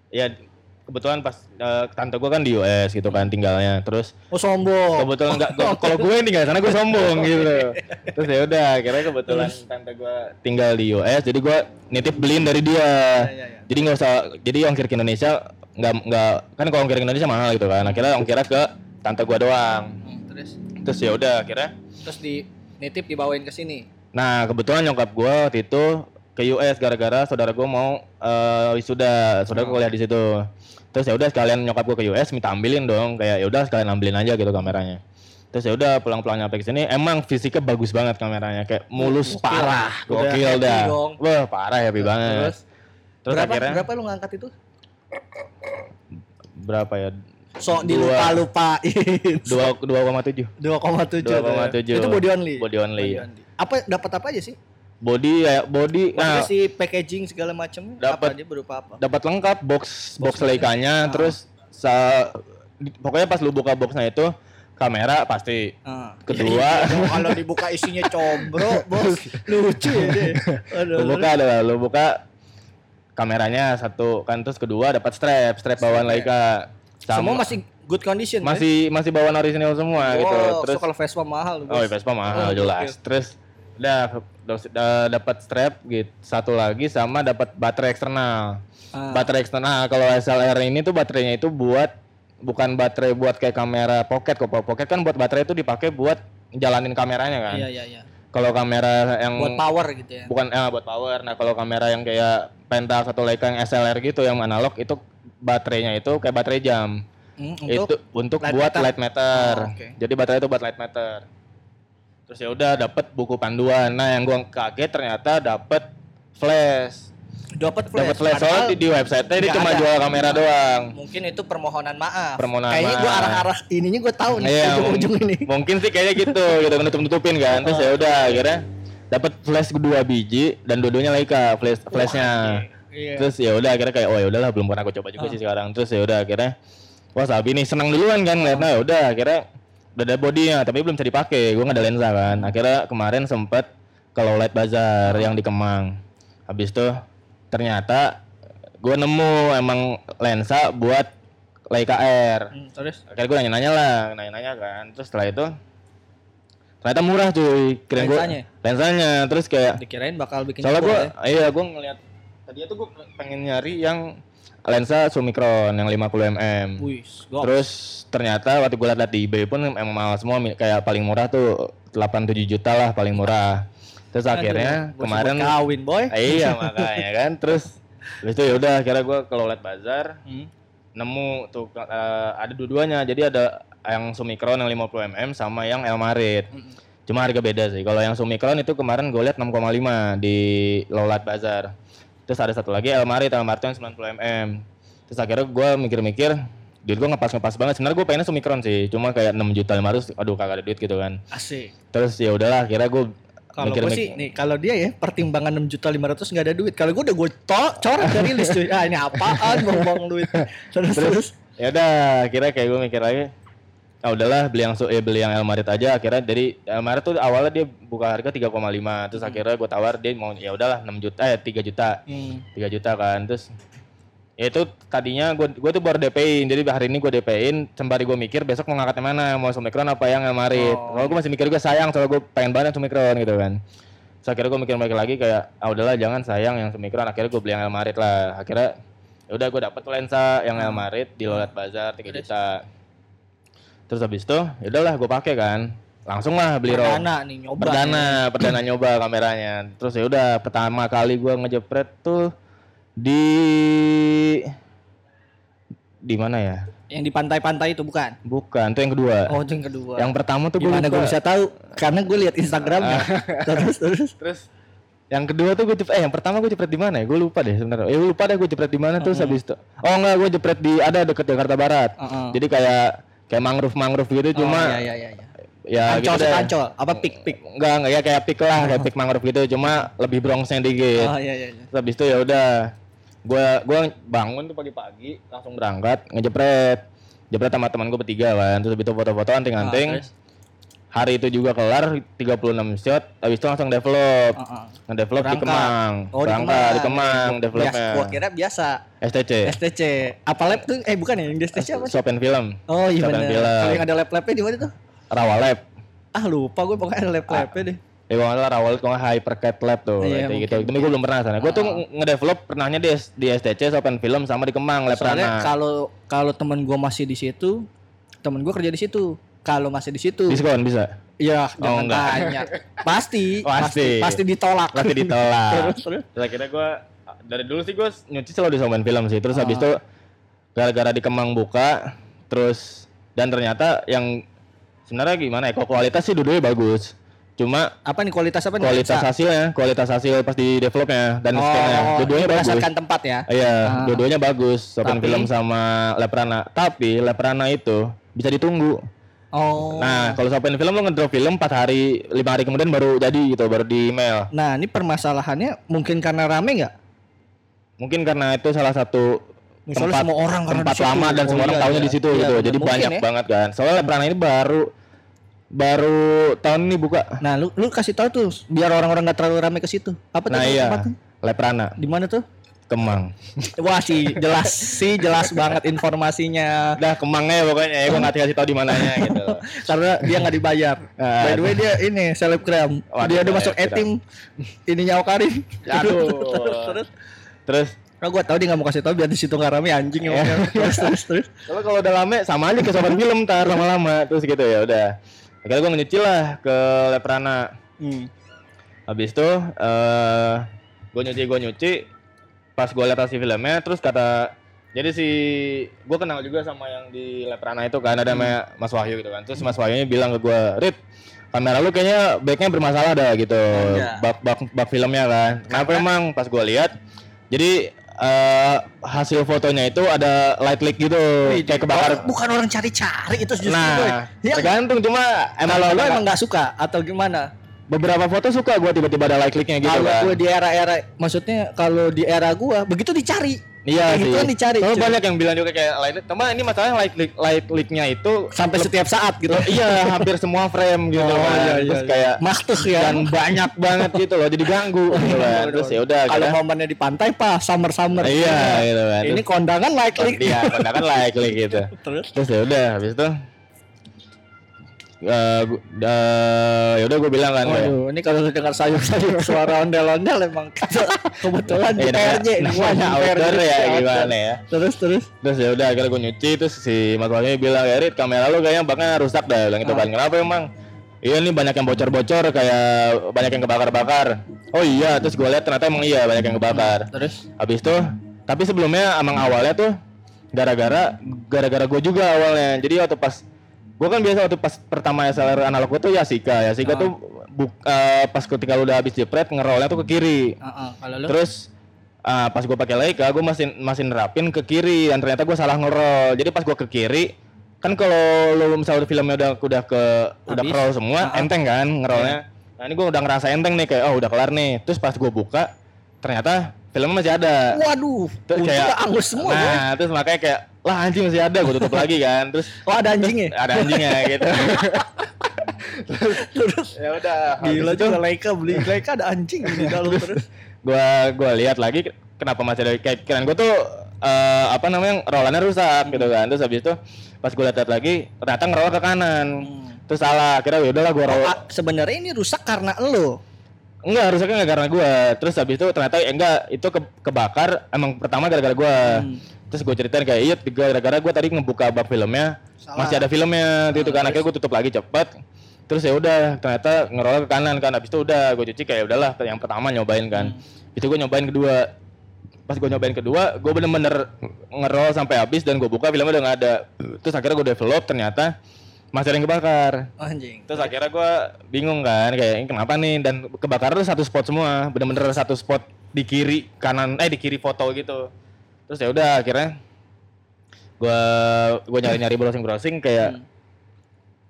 ya kebetulan pas eh, tante gua kan di US gitu kan tinggalnya terus oh sombong. kebetulan enggak (laughs) gua- kalau gue yang tinggal sana gue sombong (laughs) gitu. Terus ya udah akhirnya kebetulan tante gua tinggal di US jadi gua nitip beliin dari dia. Iya, iya. jadi nggak usah jadi ongkir ke Indonesia nggak nggak kan kalau ongkir ke Indonesia mahal gitu kan akhirnya ongkirnya ke tante gua doang. Hmm, terus? Terus ya udah akhirnya terus di nitip dibawain ke sini. Nah kebetulan nyokap gue waktu itu ke US gara-gara saudara gue mau eh, wisuda, saudara gue kuliah di situ. Terus ya udah sekalian nyokap gue ke US minta ambilin dong, kayak ya udah sekalian ambilin aja gitu kameranya. Terus ya udah pulang-pulang nyampe ke sini, emang fisiknya bagus banget kameranya, kayak mulus parah, gokil dah. dong. Wah parah happy banget. Terus Terus berapa akhirnya berapa lu ngangkat itu? berapa ya? So Dua. dilupa-lupain. dua dua koma tujuh 2,7. 2,7. Itu body only. Body only. Apa dapat apa aja sih? body ya body nah si packaging segala macam apa Dapat- dia berupa apa? dapat lengkap box box Box Leica-nya Ah. terus sa pokoknya pas lu buka boxnya itu kamera pasti Ah. kedua Iya, kalau dibuka isinya combro, (laughs) bos. Lucu ya deh. Aduh. lu buka adalah lu buka kameranya satu kan terus kedua dapat strap strap bawaan Leica Semua masih good condition kan? masih masih bawaan original semua gitu Wow, terus so kalau Vespa mahal oh Vespa mahal Oh, jelas oke. terus udah dapat strap gitu satu lagi sama dapat baterai eksternal Ah. baterai eksternal kalau SLR ini tuh baterainya itu buat bukan baterai buat kayak kamera pocket kok pocket kan buat baterai itu dipakai buat jalanin kameranya kan Iya iya iya. kalau kamera yang Buat power gitu ya. bukan eh, buat power nah kalau kamera yang kayak Pentax atau Leica yang SLR gitu yang analog itu baterainya itu kayak baterai jam Hmm, itu untuk light buat meter? light meter. Oh, oke. Jadi baterai itu buat light meter. Terus ya udah dapat buku panduan. Nah, yang gua kaget ternyata dapat flash. dapat flash. Dapat flash soalnya di, di website dia nggak cuma ada. jual kamera doang. Mungkin itu permohonan maaf. Permohonan Kayaknya gue arah-arah ininya gue tahu nih Iya, (laughs) ujung-ujung ini. Mungkin sih kayaknya gitu, gitu nutup-nutupin kan. Terus ya udah akhirnya dapat flash dua biji dan dua-duanya Leica flash flashnya. Iya. Terus ya udah akhirnya kayak oh ya udahlah belum pernah gue coba juga sih sekarang. Terus ya udah akhirnya wah sabi nih senang duluan kan ngeliatnya ya udah akhirnya udah ada bodinya tapi belum bisa dipakai. Gue nggak ada lensa kan. Akhirnya kemarin sempet ke Light Bazar yang di Kemang. Habis itu ternyata gue nemu emang lensa buat Leica R. Hmm, terus Akhirnya gue nanya-nanya lah, nanya-nanya kan. Terus setelah itu ternyata murah cuy. Kirain gua- Lensanya? lensanya. Terus kayak dikirain bakal bikin soalnya gue ya. iya gue ngeliat tadi itu gue pengen nyari yang lensa Summicron yang 50 mm Wih, terus ternyata waktu gue liat di eBay pun emang mahal semua kayak paling murah tuh 8-7 juta lah paling murah. Terus akhirnya Aduh, gua kemarin kawin boy. iya (laughs) makanya kan. Terus habis itu ya udah akhirnya gue ke Lolet Bazar Hmm. nemu tuh eh, ada dua-duanya. Jadi ada yang Summicron yang 50 mm sama yang Elmarit cuma harga beda sih. Kalau yang Summicron itu kemarin gue lihat 6,5 di Lolat Bazar terus ada satu lagi Elmarit yang 90 mm terus akhirnya gue mikir-mikir duit gue ngepas-ngepas banget sebenarnya gue pengennya Summicron sih cuma kayak 6 juta 500 aduh kagak ada duit gitu kan Asik. terus ya udahlah akhirnya gue Kalau gue sih nih, kalau dia ya pertimbangan 6 juta 500 nggak ada duit. Kalau gue udah gue coret dari list cuy. Ah ini apaan buang-buang duit. (laughs) Terus terus. ya udah akhirnya kayak gue mikir lagi ah udahlah beli yang eh, beli yang Elmarit aja. Akhirnya dari Elmarit tuh awalnya dia buka harga 3,5 terus akhirnya gue tawar dia mau ya udahlah 6 juta eh 3 juta. Hmm. 3 juta kan. Terus ya itu tadinya gue gue tuh baru DP-in jadi hari ini gue DP-in sembari gue mikir besok mau ngangkat yang mana? Mau Summicron apa yang Elmarit? Oh. kalau gue masih mikir gue sayang soalnya gue pengen banget Summicron gitu kan. Terus akhirnya gue mikir balik lagi kayak ah udahlah jangan sayang yang Summicron akhirnya gue beli yang Elmarit lah. Akhirnya ya udah gue dapet lensa yang Elmarit di Lolet Bazar 3 juta terus habis itu ya udahlah gue pakai kan langsung lah beli ROM Perdana nih nyoba. perdana nih. perdana nyoba kameranya terus ya udah pertama kali gua ngejepret tuh di di mana ya Yang di pantai-pantai itu bukan? bukan tuh yang kedua Oh, itu yang kedua. yang pertama tuh gue Gimana gue bisa tahu? Karena gue lihat Instagramnya. (laughs) terus terus. terus yang kedua tuh gue jepret eh yang pertama gue jepret di mana ya gue lupa deh sebenarnya eh lupa deh gue jepret di mana terus habis itu oh enggak gue jepret di ada deket Jakarta Barat Heeh. jadi kayak kayak mangrove mangrove gitu Oh, cuma iya iya iya. iya. ya Ancol gitu deh ancol. Apa pik pik? enggak enggak ya kayak pik lah kayak pik mangrove gitu cuma lebih bronxnya dikit Oh iya iya. iya. Terus habis itu ya udah gua gua bangun tuh pagi-pagi langsung berangkat ngejepret. Jepret sama teman gue bertiga kan. Terus habis itu foto-foto anting-anting. Ah, terus? Hari itu juga kelar 36 shot, habis itu langsung develop. Heeh. Ngedevelop di. Kemang. Oh, di Berangkat Kemang. di Kemang Biasa, developnya. gua kira biasa. STC. STC. Apa lab tuh? Eh bukan ya, yang di STC apa sih? Shop and Film. Oh iya benar. Film. Kalau yang ada lab-labnya di mana tuh? Rawa Lab. Ah lupa gue pokoknya ada lab-labnya deh. Ya kalau nggak salah Rawa Lab kalau nggak Hypercat Lab tuh Iya, kayak gitu. Tapi gue belum pernah sana. Gue tuh Ah. ngedevelop pernahnya di, di STC Shop and Film sama di Kemang Lab Soalnya kalau kalau temen gue masih di situ, temen gue kerja di situ. Kalau masih di situ, Diskon bisa? iya jangan enggak. tanya. (laughs) Pasti, Pasti. pasti, ditolak. Pasti ditolak. (laughs) terus, terus. Terus akhirnya gue dari dulu sih gue nyuci selalu di Somen Film sih. Terus habis Ah. itu gara-gara di Kemang buka, terus dan ternyata yang sebenarnya gimana ya? Kalau kualitas sih dua-duanya bagus. cuma Apa nih kualitas apa nih? kualitas Lensa? hasilnya kualitas hasil pas di developnya dan scan-nya Oh, dua-duanya bagus berdasarkan tempat ya. iya Ah. dua-duanya bagus Tapi- film sama Leprana tapi Leprana itu bisa ditunggu Oh. nah kalau open film lo ngedrop film 4 hari 5 hari kemudian baru jadi gitu baru di email Nah, ini permasalahannya mungkin karena rame nggak? mungkin karena itu salah satu Misalnya semua orang tempat di situ. lama dan Oh, semua orang iya, tahunya iya. di situ Iya, gitu bener. jadi banyak ya. banget kan soalnya Leprana ini baru baru tahun ini buka Nah, lu lu kasih tahu tuh biar orang-orang nggak terlalu rame ke situ. Apa tuh nah iya tempatnya? Leprana Di mana tuh? Kemang (laughs) Wah sih jelas sih jelas banget informasinya Udah Kemangnya pokoknya ya gue nggak kasih tahu di mananya gitu. (laughs) karena dia nggak dibayar. Ah. By the way dia ini selebgram. Waduh, dia udah masuk etim (laughs) ininya Okarin. Aduh. terus terus. Terus Nah, gua tahu dia nggak mau kasih tahu biar di situ nggak rame anjing emang. terus terus terus. kalau kalau udah lama sama aja ke sobat film ntar lama-lama terus gitu ya udah. Akhirnya gue nyuci lah ke Leprana. Hmm. Habis itu eh gue nyuci gue nyuci pas gue lihat hasil filmnya terus kata jadi si gue kenal juga sama yang di Leprana itu kan ada namanya Mas Wahyu gitu kan. Terus Mas Wahyu bilang ke gue Rit kamera lu kayaknya backnya bermasalah dah gitu. Iya. bak bak bak filmnya kan. Kenapa emang? Pas gue lihat jadi eh, hasil fotonya itu ada light leak gitu Wih, kayak kebakar. bukan orang cari-cari itu justru nah Ya, tergantung cuma emang lo emang emang nggak suka atau gimana? Beberapa foto suka gue tiba-tiba ada light leaknya gitu kalau kan gue di era-era maksudnya kalau di era gua begitu dicari Iya Kayak sih. gitu kan dicari, cuy. banyak yang bilang juga kayak light. Teman ini masalahnya light leak, light leaknya itu sampai setiap saat gitu iya hampir semua frame gitu Oh, kan. iya, iya, Terus iya. kayak Maktuh ya. dan banyak banget gitu loh jadi ganggu gitu kan. Terus ya udah kalau akhirnya- momennya di pantai pak summer summer Iya gitu kan. ini kondangan like like iya, kondangan light leak gitu. (laughs) terus Terus ya udah habis itu eh gu- eh, ya udah gue bilang kan kayak, Waduh, ini kalau dengar sayur-sayur suara ondel-ondel emang (laughs) kebetulan di eh, PRJ di namanya outdoor ya gimana ya. Terus terus. Terus ya udah akhirnya gue nyuci terus si Mas Wahyu bilang ya Rit kamera lu kayaknya baknya rusak dah bilang gitu kan kenapa emang Iya nih banyak yang bocor-bocor kayak banyak yang kebakar-bakar. Oh iya terus gue lihat ternyata emang iya banyak yang kebakar. Terus Habis itu tapi sebelumnya emang awalnya tuh gara-gara gara-gara gue juga awalnya. Jadi waktu pas gue kan biasa waktu pas pertama SLR analog gue tuh Yasika. Yasika tuh buk, eh, pas ketika lu udah habis jepret ngerolnya tuh ke kiri. Heeh, kalau lu Terus ah, pas gue pakai Leica, gue masih masih nerapin ke kiri dan ternyata gue salah ngerol. Jadi pas gue ke kiri, kan kalau lu misalnya filmnya udah udah ke udah Habis. roll semua, Ah, ah. enteng kan ngerolnya. Nah ini gue udah ngerasa enteng nih kayak oh udah kelar nih. Terus pas gue buka, ternyata filmnya masih ada. Waduh, untung nggak angus semua. nah terus makanya kayak lah anjing masih ada, gue tutup lagi kan. Terus Oh ada anjingnya. ada anjingnya gitu. (laughs) Terus ya udah. gila juga Leica beli Leica ada anjing di dalam terus. gua gua lihat lagi kenapa masih ada kayak kirain gua tuh eh, apa namanya rollannya rusak gitu kan terus habis itu pas gua lihat lagi ternyata ngerol ke kanan terus salah kira ya udahlah gua roll Ah, sebenarnya ini rusak karena lo. enggak rusaknya enggak karena gua terus habis itu ternyata eh, enggak itu ke, kebakar emang pertama gara-gara gua terus gua ceritain kayak iya gara-gara gua tadi ngebuka bak filmnya masih ada filmnya gitu kan. Akhirnya gua tutup lagi cepet. Terus ya udah ternyata ngerol ke kanan kan. Habis itu udah gua cuci kayak udahlah yang pertama nyobain kan. Itu gua nyobain kedua. Pas gue nyobain kedua gue bener-bener ngerol sampai habis dan gue buka filmnya udah nggak ada. Terus akhirnya gue develop ternyata masih ada yang kebakar. Oh, anjing. terus akhirnya gue bingung kan kayak ini kenapa nih? Dan kebakaran tuh satu spot semua bener-bener satu spot di kiri kanan eh di kiri foto gitu terus ya udah akhirnya gue gue nyari-nyari browsing browsing kayak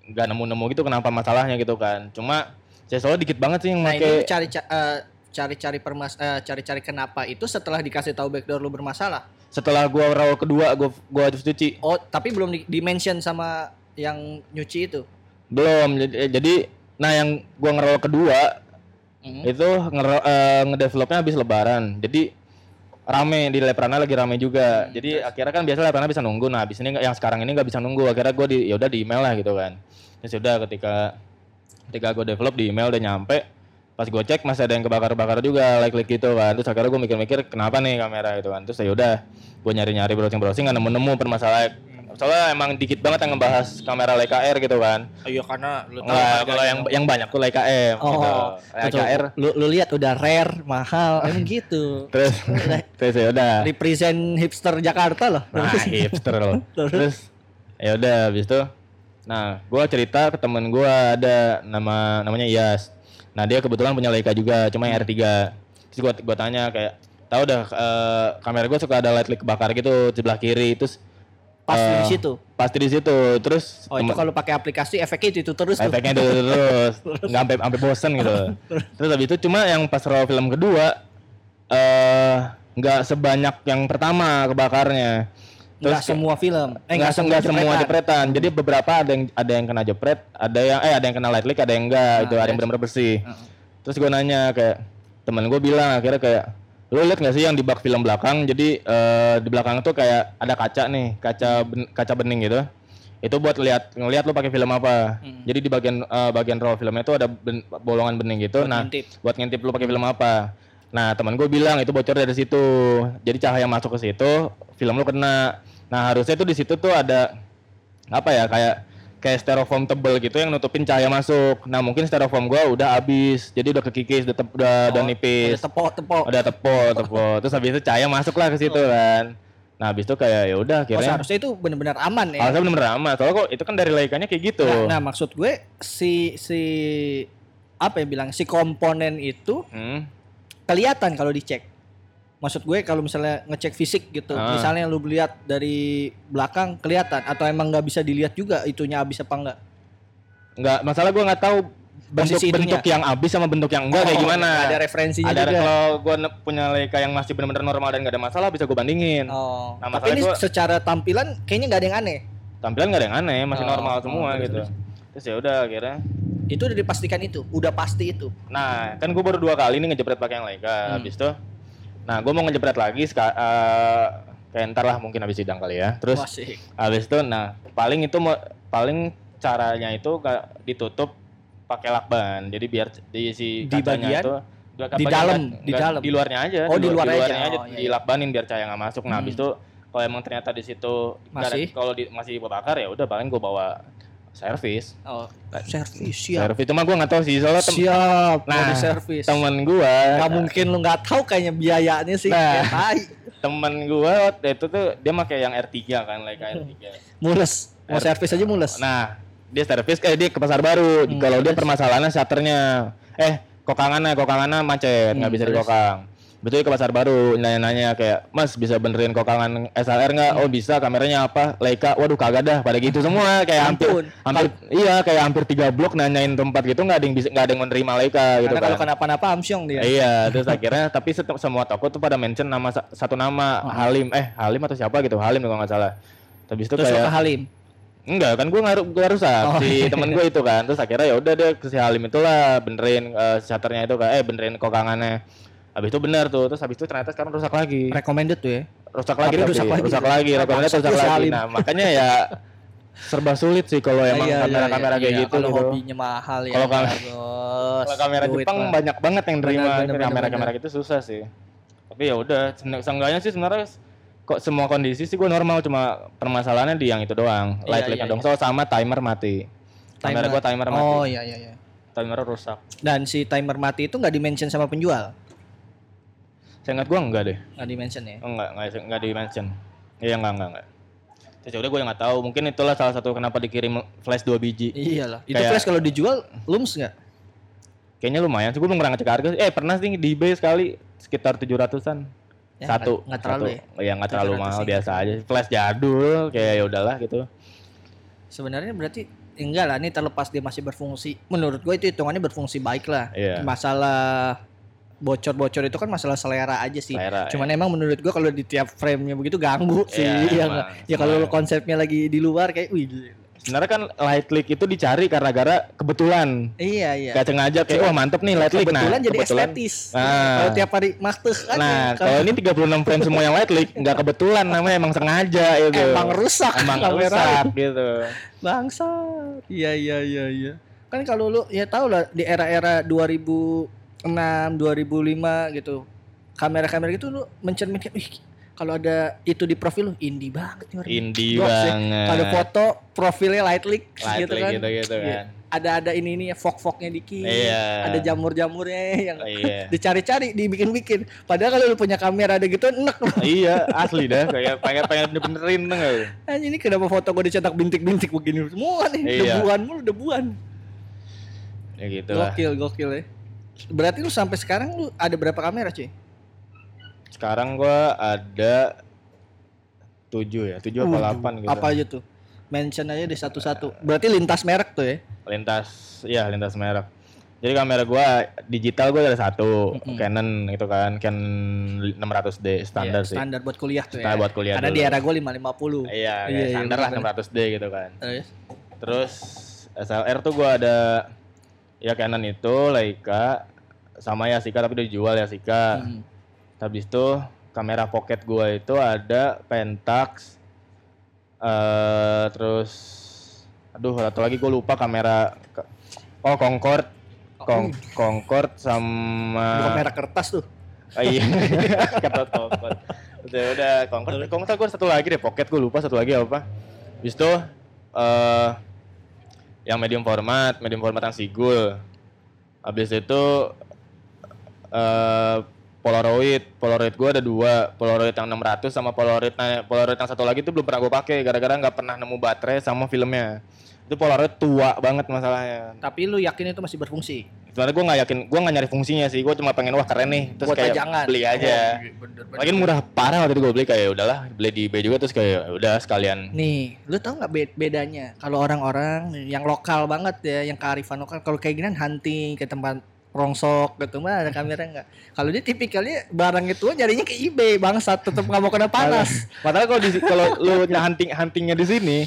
nggak nemu-nemu gitu kenapa masalahnya gitu kan cuma saya selalu dikit banget sih yang Nah, lu cari ca- eh, cari-cari permas eh, cari-cari kenapa itu setelah dikasih tahu backdoor lu bermasalah. setelah gue roll kedua gue gue harus cuci Oh, tapi belum di, di mention sama yang nyuci itu. Belum. Jadi, eh, jadi nah yang gua ngerol kedua Mhm. itu ngero, eh, ngedevelopnya habis lebaran. Jadi rame di Leprana lagi rame juga. Jadi akhirnya kan biasa Leprana bisa nunggu. Nah, habis ini yang sekarang ini nggak bisa nunggu. Akhirnya gua di ya udah di email lah gitu kan. Terus udah ketika ketika gue develop di email udah nyampe pas gue cek masih ada yang kebakar-bakar juga like like gitu kan terus akhirnya gue mikir-mikir kenapa nih kamera gitu kan terus ya udah gue nyari-nyari browsing-browsing nggak nemu-nemu permasalahan soalnya emang dikit banget yang ngebahas kamera Leica R gitu kan Iya karena lu Nggak, kalau yang yang banyak tuh Leica M gitu. Oh, Leica betul. R Lu, lu lihat udah rare, mahal, emang (laughs) gitu. terus (laughs) terus ya udah Represent hipster Jakarta loh. nah (laughs) hipster loh Terus? ya udah habis itu Nah, gua cerita ke temen gua ada nama namanya Iyas. Nah, dia kebetulan punya Leica juga, cuma yang R3. Terus gua gua tanya kayak, tahu dah eh, kamera gua suka ada light leak kebakar gitu di sebelah kiri, terus Pasti eh, di situ. Pasti di situ. Terus Oh itu kalau pakai aplikasi efeknya itu, itu terus tuh. efeknya itu (laughs) terus nggak sampai sampai bosen gitu. (laughs) Terus habis itu cuma yang pas raw film kedua eh nggak sebanyak yang pertama kebakarnya. Nggak kayak- semua film. Eh nggak se- nggak semua jepretan. Jadi beberapa ada yang ada yang kena jepret, ada yang eh ada yang kena light leak, ada yang enggak. Nah, itu ada yang benar-benar bersih. Terus gue nanya kayak temen gue bilang akhirnya kayak lu lihat nggak sih yang di bak film belakang? Jadi eh, di belakang tuh kayak ada kaca nih, kaca ben- kaca bening gitu. Itu buat lihat ngelihat lu pakai film apa. Hmm. Jadi di bagian eh, bagian raw filmnya itu ada ben- bolongan bening gitu. Buat nah, ngintip. buat ngintip lu pakai film apa. Nah, teman gue bilang itu bocor dari situ. Jadi cahaya masuk ke situ, film lu kena. Nah, harusnya tuh di situ tuh ada apa ya kayak kayak styrofoam tebel gitu yang nutupin cahaya masuk. Nah, mungkin styrofoam gua udah habis. Jadi udah kekikis, udah, tep- udah, udah Oh, nipis. Udah tepok-tepok. Udah tepol, tepol. Terus habis itu cahaya masuk lah ke situ kan. Nah, habis itu kayak ya udah Oh, akhirnya seharusnya itu benar-benar aman ya. Harusnya bener-bener aman. Soalnya kok itu kan dari Leica-nya kayak gitu. Nah, nah, maksud gue si si apa ya bilang si komponen itu Hmm. kelihatan kalau dicek. Maksud gue kalau misalnya ngecek fisik gitu, Ah. misalnya lu lihat dari belakang kelihatan atau emang nggak bisa dilihat juga itunya habis apa enggak? Nggak, masalah gua nggak tahu bentuk Posisi itunya. bentuk yang habis sama bentuk yang enggak kayak Oh, gimana. nggak Ada referensinya ada juga. kalau gue punya Leica yang masih benar-benar normal dan gak ada masalah bisa gue bandingin Oh, Nah, tapi ini gua- secara tampilan kayaknya nggak ada yang aneh. tampilan gak ada yang aneh masih Oh, normal oh, semua terus, gitu terus. terus ya udah akhirnya Itu udah dipastikan itu, udah pasti itu. nah kan gue baru dua kali nih ngejepret pakai yang Leica Hmm. habis itu nah gue mau ngejepret lagi eh, kayak ntar lah mungkin habis sidang kali ya terus habis itu nah paling itu mau paling caranya itu ditutup pakai lakban jadi biar di si Di kacanya bagian? itu Di dalam, nggak- di dalam. di luarnya aja Oh, di luar aja. luarnya aja Oh, iya, dilakbanin biar cahaya nggak masuk nah habis Hmm. itu kalau emang ternyata di situ Masih? kalau di, masih bakar ya udah paling gue bawa servis Oh, servis siap. servis cuma gue nggak tahu sih soalnya tem- Siap, mau Nah, di servis. temen gue Gak mungkin lu nggak tahu kayaknya biayanya sih. Nah. Ya, tai. temen gue waktu itu tuh dia pakai yang R3 kan Leica R3 Mules. Mau R- servis aja mules. Nah, dia servis eh dia ke pasar baru. Hmm, Kalau dia permasalahannya shutternya eh kokangannya kokangannya macet, nggak Hmm, bisa terus? dikokang. Betul ke pasar baru nanya-nanya kayak, "Mas, bisa benerin kokangan SLR nggak?" Hmm. Oh, bisa. Kameranya apa? Leica. Waduh, kagak dah. Pada gitu semua kayak hampir hampir iya, kayak hampir tiga blok nanyain tempat gitu nggak ada yang bisa nggak ada yang menerima Leica gitu Karena kalau kan. kenapa-napa amsyong dia. Iya, terus akhirnya tapi semua toko tuh pada mention nama sa- satu nama Halim. Eh, Halim atau siapa gitu? Halim kalau nggak salah. Habis itu Terus kayak ke Halim. Enggak kan gue ngaruh gue rusak Oh, si iya. temen gue itu kan terus akhirnya ya udah deh ke si Halim itulah benerin eh, shutternya itu kan eh benerin kokangannya habis itu bener tuh terus habis itu ternyata sekarang rusak lagi Recommended tuh ya. rusak lagi Tapi tapi, rusak lagi. rusak lagi Maksud rusak lagi nah makanya ya serba sulit sih kalau emang Iya, iya, kamera-kamera iya, kayak iya. gitu Kalau gitu hobinya mahal ya. Kalau kam- bos. kalau kamera Jepang lah. banyak banget yang terima Benar, benar, kamera-kamera benar. gitu susah sih tapi ya udah seenggaknya sih sebenarnya kok semua kondisi sih gue normal cuma permasalahannya di yang itu doang light light dong so sama timer mati kamera gue timer mati Oh iya iya iya. timer rusak Dan si timer mati itu nggak dimention sama penjual. Saya ingat gue enggak deh Nggak dimention ya. enggak enggak enggak di mention iya enggak enggak enggak terus ya udah gue nggak tahu mungkin itulah salah satu kenapa dikirim flash dua biji Iyalah. Itu Kayak- flash kalau dijual lums nggak? kayaknya lumayan sih gue belum pernah ngecek harga eh pernah sih di eBay sekali sekitar tujuh ratusan Ya, satu nggak- nggak terlalu satu. ya? iya nggak terlalu 700 mahal sih. biasa aja flash jadul kayak ya udahlah gitu Sebenarnya berarti enggak lah ini terlepas dia masih berfungsi. Menurut gue itu hitungannya berfungsi baik lah. Iya. Masalah bocor-bocor itu kan masalah selera aja sih. Selera, Cuman ya. emang menurut gua kalau di tiap frame-nya begitu ganggu sih. Iya, Iya emang. nggak? ya kalau konsepnya lagi di luar kayak wih. sebenarnya kan light leak itu dicari karena gara kebetulan Iya iya. gak sengaja kayak wah mantep nih light leak nah kebetulan jadi kebetulan estetis. Nah. Kalau tiap hari makteh kan Nah, kalau ini 36 frame semua yang light leak nggak kebetulan namanya emang sengaja gitu. emang rusak Emang rusak gitu. Bangsa. Iya iya iya iya. Kan kalau lu ya tau lah di era-era 2006, 2005 gitu. Kamera-kamera gitu lu mencerminkan ih kalau ada itu di profil lu indie banget nih orang. Indie Goks ya. banget. Kalau foto profilnya light leak light gitu kan. gitu gitu kan. ada ada ini ini ya fog-fognya dikit. Iya. Ada jamur-jamurnya yang Iya. (laughs) dicari-cari, dibikin-bikin. Padahal kalau lu punya kamera ada gitu enak (laughs) iya asli dah kayak pengen pengen tuh lu? Anjing ini kenapa foto gue dicetak bintik-bintik begini semua nih. Iya. Debuan mulu, debuan. ya gitu lah Gokil, gokil ya. Berarti lu sampai sekarang lu ada berapa kamera, cuy? sekarang gua ada tujuh ya tujuh apa delapan gitu Apa aja tuh? Mention aja deh satu-satu. Berarti lintas merek tuh ya? lintas ya lintas merek jadi kamera gua digital gua ada satu Mm-mm. Canon itu kan Canon 600D standar Iya, sih Standar buat kuliah tuh Standar ya. buat kuliah Karena dulu. di era gue 550. iya Iya, ya, iya, standar lah bener. 600D gitu kan Terus? terus SLR tuh gua ada ya Canon itu Leica sama Yasika tapi udah dijual Yasika Hmm. habis itu kamera pocket gua itu ada Pentax eh terus aduh satu lagi gue lupa kamera oh Concord Con- Concord sama Bukan merek kertas tuh. Oh, iya. (laughs) Kata Concord udah udah Concord Concord gue satu lagi deh pocket gue lupa satu lagi apa. Habis itu eh yang medium format medium format yang sigul. Habis itu eh Polaroid, Polaroid gue ada dua, Polaroid yang 600 sama Polaroid nah, Polaroid yang satu lagi itu belum pernah gue pakai gara-gara nggak pernah nemu baterai sama filmnya. Itu Polaroid tua banget masalahnya. Tapi lu yakin itu masih berfungsi? Sebenarnya gue nggak yakin, gue nggak nyari fungsinya sih, gue cuma pengen wah keren nih, terus Buat kayak pajangan. beli aja. Oh, iya, bener, bener. Lagian murah parah waktu itu gue beli kayak udahlah beli di eBay juga terus kayak udah sekalian. Nih, lu tau nggak be- bedanya? Kalau orang-orang yang lokal banget ya, yang kearifan lokal, kalau kayak gini hunting ke tempat rongsok gitu mah ada kamera nggak? Kalau dia tipikalnya barang itu nyarinya ke eBay bangsat, tetap nggak mau kena panas. Padahal kalau di kalau lu hunting huntingnya di sini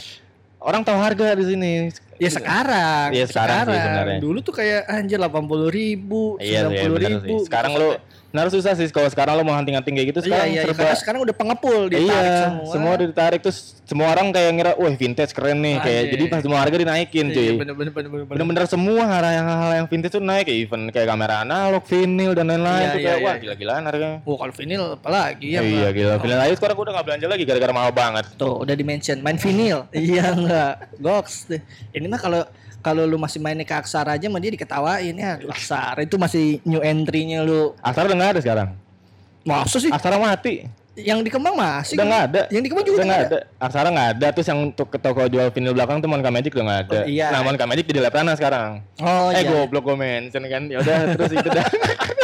orang tahu harga di sini. Ya sekarang, Iya, sekarang sih sebenarnya. Dulu tuh kayak anjir 80 ribu, Iya sih, 90 bener ribu. sih. Sekarang gitu. lu benar susah sih kalau sekarang lu mau hunting-hunting kayak gitu Iya, sekarang iya, iya, serba karena sekarang udah pengepul, ditarik iya, semua. semua udah ditarik terus semua orang kayak ngira, wah vintage keren nih kayak Anjir. jadi pas semua harga dinaikin cuy. Iya, bener, bener, bener, bener, bener. Bener-bener semua hal yang hal yang vintage tuh naik kayak even kayak kamera analog, vinyl dan lain-lain Iya, tuh iya, kayak iya, wah iya. gila-gilaan harganya. Wah kalau vinil apalagi ya iya gila, vinyl aja sekarang gua udah gak belanja lagi gara-gara mahal banget. Tuh udah di mention main vinil. (laughs) iya enggak. Goks deh. Ini mah kalau kalau lu masih mainnya ke Aksara aja mah dia diketawain ya. Aksara itu masih new entry-nya lu. Aksara udah gak ada sekarang. Masa sih? Aksara mati. Yang di Kemang masih. Udah kan? nggak ada. Yang di Kemang juga udah nggak ada. Aksara nggak ada. Terus yang untuk ke toko jual vinyl belakang tuh Monica Magic udah nggak ada. Oh, iya. Nah Monica Magic jadi Leprana sekarang. Oh eh iya. goblok gue mention kan. Ya udah terus itu dah.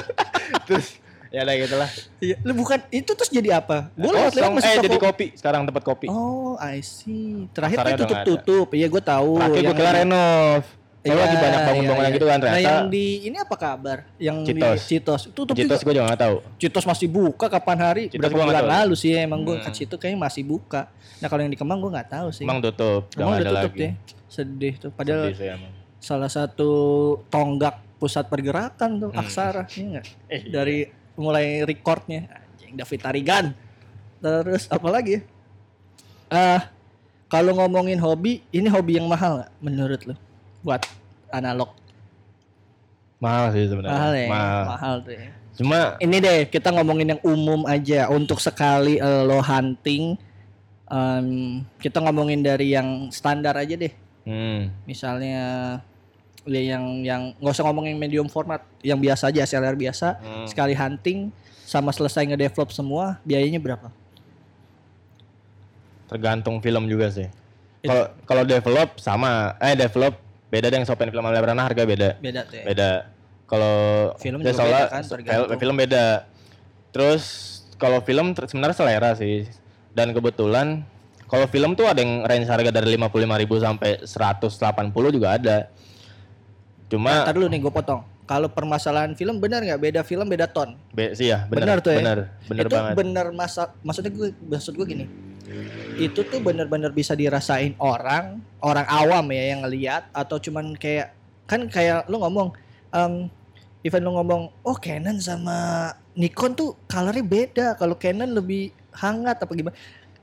(laughs) terus ya gitu lah. Iya. Lu bukan itu terus jadi apa? Gue lewat lewat masih eh jadi kopi sekarang tempat kopi. Oh, I see. Terakhir udah nggak tutup-tutup. Iya, gue tahu. Terakhir gue kira renov. Iya, lagi banyak bangun-bangunan iya, gitu kan Nah, ternyata. yang di ini apa kabar? Yang Citos. di Citos. Tutup Citos juga. gue juga gak tahu. Citos masih buka kapan hari? Citos Berapa bulan lalu sih emang gue Hmm. ke situ kayaknya masih buka. Nah kalau yang di Kemang gue nggak tahu sih. Emang tutup. Emang udah tutup lagi. deh. Sedih tuh. Padahal Sedih sih emang. salah satu tonggak pusat pergerakan tuh Hmm. Aksara, iya nggak? Eh, Dari mulai recordnya, anjing David Tarigan. Terus apa lagi? Ah, kalau ngomongin hobi, ini hobi yang mahal nggak menurut lo? Buat analog Mahal sih sebenarnya. mahal ya, Mahal. mahal tuh ya. Cuma Ini deh kita ngomongin yang umum aja untuk sekali eh, lo hunting. em, kita ngomongin dari yang standar aja deh. hmm, misalnya ya yang yang nggak usah ngomongin medium format yang biasa aja SLR biasa Hmm. sekali hunting sama selesai ngedevelop semua biayanya berapa tergantung film juga sih. Kalau kalau develop sama eh develop beda dengan Sopen film Lebrana harga beda. beda tuh ya Beda. Kalau Film juga soalnya beda kan, tergantung. film, beda. Terus kalau film sebenarnya selera sih. Dan kebetulan kalau film tuh ada yang range harga dari 55.000 sampai 180 juga ada. Cuma Ntar dulu nih gue potong. Kalau permasalahan film benar nggak? Beda film beda ton. Be- sih ya bener, Bener tuh ya. bener, bener itu banget. bener masa maksudnya gue maksud gue gini. Itu tuh bener-bener bisa dirasain orang orang awam ya yang ngelihat atau cuman kayak kan kayak lu ngomong em even lu ngomong oh Canon sama Nikon tuh colornya beda. Kalau Canon lebih hangat apa gimana?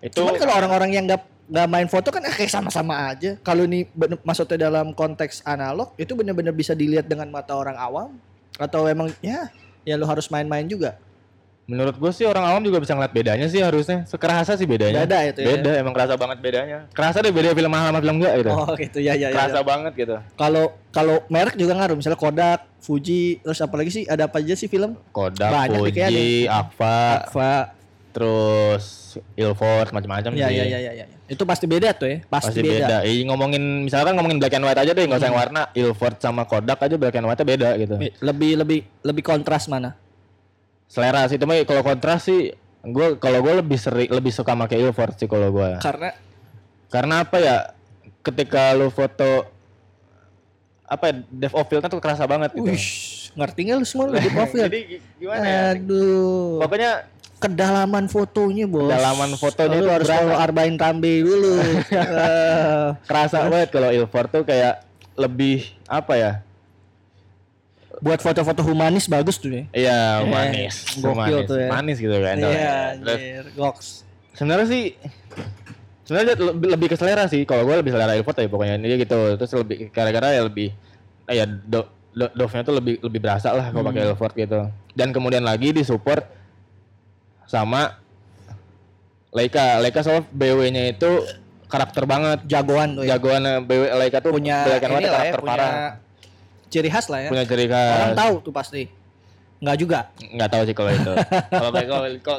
Itu cuman kalau orang-orang yang nggak nggak main foto kan ah, kayak sama-sama aja kalau ini bener- maksudnya dalam konteks analog itu bener-bener bisa dilihat dengan mata orang awam atau emang ya ya lu harus main-main juga Menurut gue sih orang awam juga bisa ngeliat bedanya sih harusnya. Sekerasa sih bedanya. Beda itu ya? Beda, emang kerasa banget bedanya. Kerasa deh beda film mahal sama film enggak gitu. Oh gitu ya ya ya. kerasa ya. banget gitu. Kalau kalau merek juga ngaruh, misalnya Kodak, Fuji, terus apa lagi sih? Ada apa aja sih film? Kodak, Banyak Fuji, Aqua, Apa? Terus Ilford macam-macam Ya sih. ya ya ya ya. Itu pasti beda tuh ya, pasti, Pasti beda. Ih, ngomongin misalkan ngomongin black and white aja deh, nggak usah yang warna. Ilford sama Kodak aja black and white beda gitu. Lebih lebih lebih kontras mana? Selera sih, cuma kalau kontras sih gue kalau gue lebih seri lebih suka pakai Ilford sih kalau gue. Karena Karena apa ya? Ketika lu foto apa ya, depth of field tuh kerasa banget gitu. Wish, ngerti nggak lu semua lu di profil? (laughs) Jadi gi- gimana ya? Aduh. Pokoknya kedalaman fotonya bos. Kedalaman fotonya lu tuh harus tahu arbain tambe dulu. (laughs) Eh, kerasa banget kalau Ilford tuh kayak lebih apa ya? buat foto-foto humanis bagus tuh ya. Iya, Eh, manis. gokil manis. tuh ya. Manis gitu kan. iya anjir goks. sebenarnya sih sebenarnya lebih, ke selera sih. Kalau gue lebih selera Ilford ya pokoknya. Ini gitu terus lebih gara-gara ya lebih eh, ya do, do, Dove-nya tuh lebih lebih berasa lah kalau pakai Ilford gitu. Dan kemudian lagi disupport sama Leica Leica soal BW-nya itu karakter banget. Jagoan tuh ya. Jagoan eh, BW Leica tuh punya lah ya karakter punya parah. ciri khas lah ya. Punya ciri orang khas tahu tuh pasti. Nggak juga. Nggak tahu sih kalau itu. (laughs) Kalau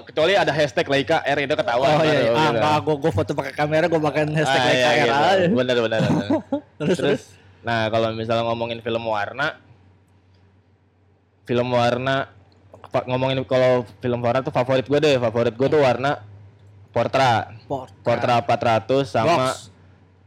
kecuali ada hashtag Leica R itu ketahuan. Oh iya, iya. baru ah gitu. nggak gua gua foto pakai kamera gua pakai hashtag Ah, like iya, gitu. aja. Bener bener bener. (laughs) terus terus? Nah kalau misalnya ngomongin film warna, film warna, ngomongin kalau film warna tuh favorit gue deh, favorit gue tuh warna Portra, Port Portra 400 sama Box.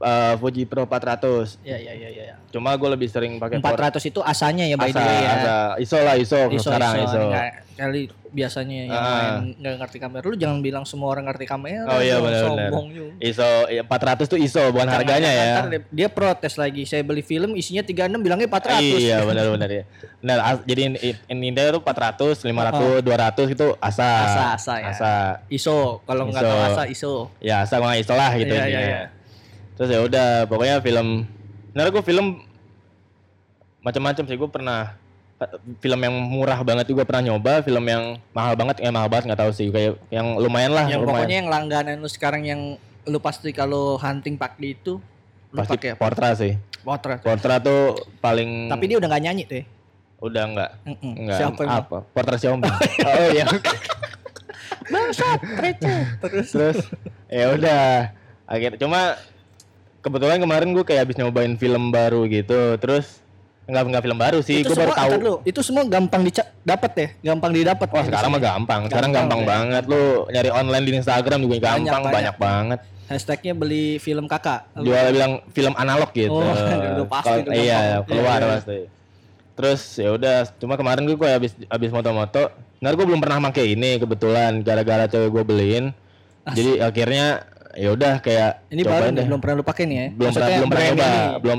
Eh, Fuji Pro 400. ya ya ya ya ya. Cuma gue lebih sering pakai Port- 400 itu asanya ya by the Asa, way ya asa. ISO lah ISO, ISO, sekarang ISO. ISO. Nggak, kali biasanya yang Ah. main nggak ngerti kamera lu jangan bilang semua orang ngerti kamera Oh iya benar benar. sombong juga. ISO iya, 400 tuh ISO bukan harganya ya. Dia, dia protes lagi saya beli film isinya 36 bilangnya 400 Iya benar benar ya. Benar jadi Nintendo tuh 400, 500, 200 itu asa. Asa, asa ya. Asa. ISO kalau nggak tahu asa ISO Ya asa gua ISO lah gitu Iya, intinya. iya, iya. Terus ya udah pokoknya film Benar gue film macam-macam sih gue pernah film yang murah banget juga pernah nyoba, film yang mahal banget ya mahal banget nggak tahu sih kayak yang lumayan lah yang lumayan. pokoknya yang langganan lu sekarang yang lu pasti kalau hunting pakdi itu lu pasti pakai Portra sih. potret Portra tuh paling tapi dia udah nggak nyanyi tuh ya? Udah enggak Mm-mm. enggak siapa apa? Portra Xiaomi. (laughs) oh iya. bangsat receh. Terus? Terus? Ya udah. Akhirnya cuma kebetulan kemarin gue kayak habis nyobain film baru gitu terus nggak nggak film baru sih gue baru tahu. ntar dulu, itu semua gampang dica dapat ya? Gampang didapat wah sekarang mah gampang sekarang Gampang, gampang ya. banget. Lu nyari online di Instagram juga gampang banyak. banyak, banget. Hashtagnya beli film kakak. Jual bilang film analog gitu. Oh, (laughs) udah pasti udah iya gampang. keluar Iya, iya. pasti. Terus ya udah cuma kemarin gue kayak habis habis moto-moto. Ntar gue belum pernah pakai ini kebetulan gara-gara cewek gue beliin. Jadi akhirnya ya udah kayak ini baru deh. belum pernah lu pakai nih ya belum pernah Maksudnya belum pernah coba belum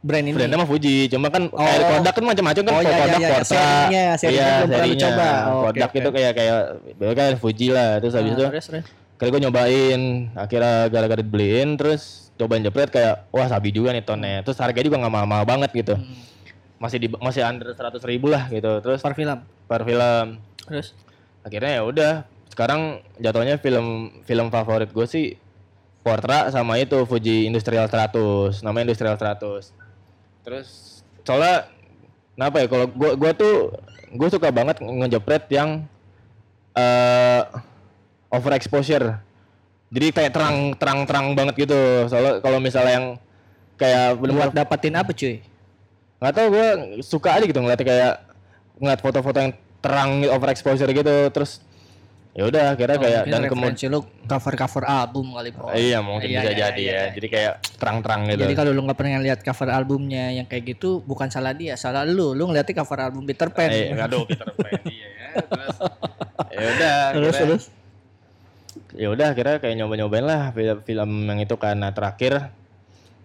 brand ini brandnya mah Fuji cuma kan kayak Oh. Kodak kan macam-macam kan Oh, iya, Kodak iya. Portra Serinya, serinya iya belum pernah coba. Oh, oke. itu kayak kayak kayak kan Fuji lah terus habis Nah, itu terus, terus. Kali gue nyobain, akhirnya gara-gara dibeliin, terus cobain jepret kayak wah sabi juga nih tonnya. Terus harganya juga nggak mahal-mahal banget gitu, Hmm. masih di masih under 100 ribu lah gitu. Terus per film per film, terus akhirnya ya udah. Sekarang jatuhnya film film favorit gue sih Portra sama itu Fuji Industrial 100, namanya Industrial 100. Terus soalnya kenapa ya kalau gue gua tuh gue suka banget ngejepret yang eh overexposure. Jadi kayak terang terang terang banget gitu. Soalnya kalau misalnya yang kayak buat benar dapatin apa cuy nggak tahu gue suka aja gitu ngeliat kayak ngeliat foto-foto yang terang overexposure gitu. Terus ya udah akhirnya kayak dan kemudian lu cover cover album kali bro iya mungkin Iya, bisa iya, jadi iya, ya. iya. Jadi kayak terang-terang gitu. Jadi kalau lu nggak pernah lihat cover albumnya yang kayak gitu, bukan salah dia, salah lu. Lu ngeliatnya cover album Peter Pan. Eh, aduh Peter Pan (laughs) iya ya. Terus ya udah terus akhirnya- terus. ya udah akhirnya kayak nyoba-nyobain lah film, film yang itu karena terakhir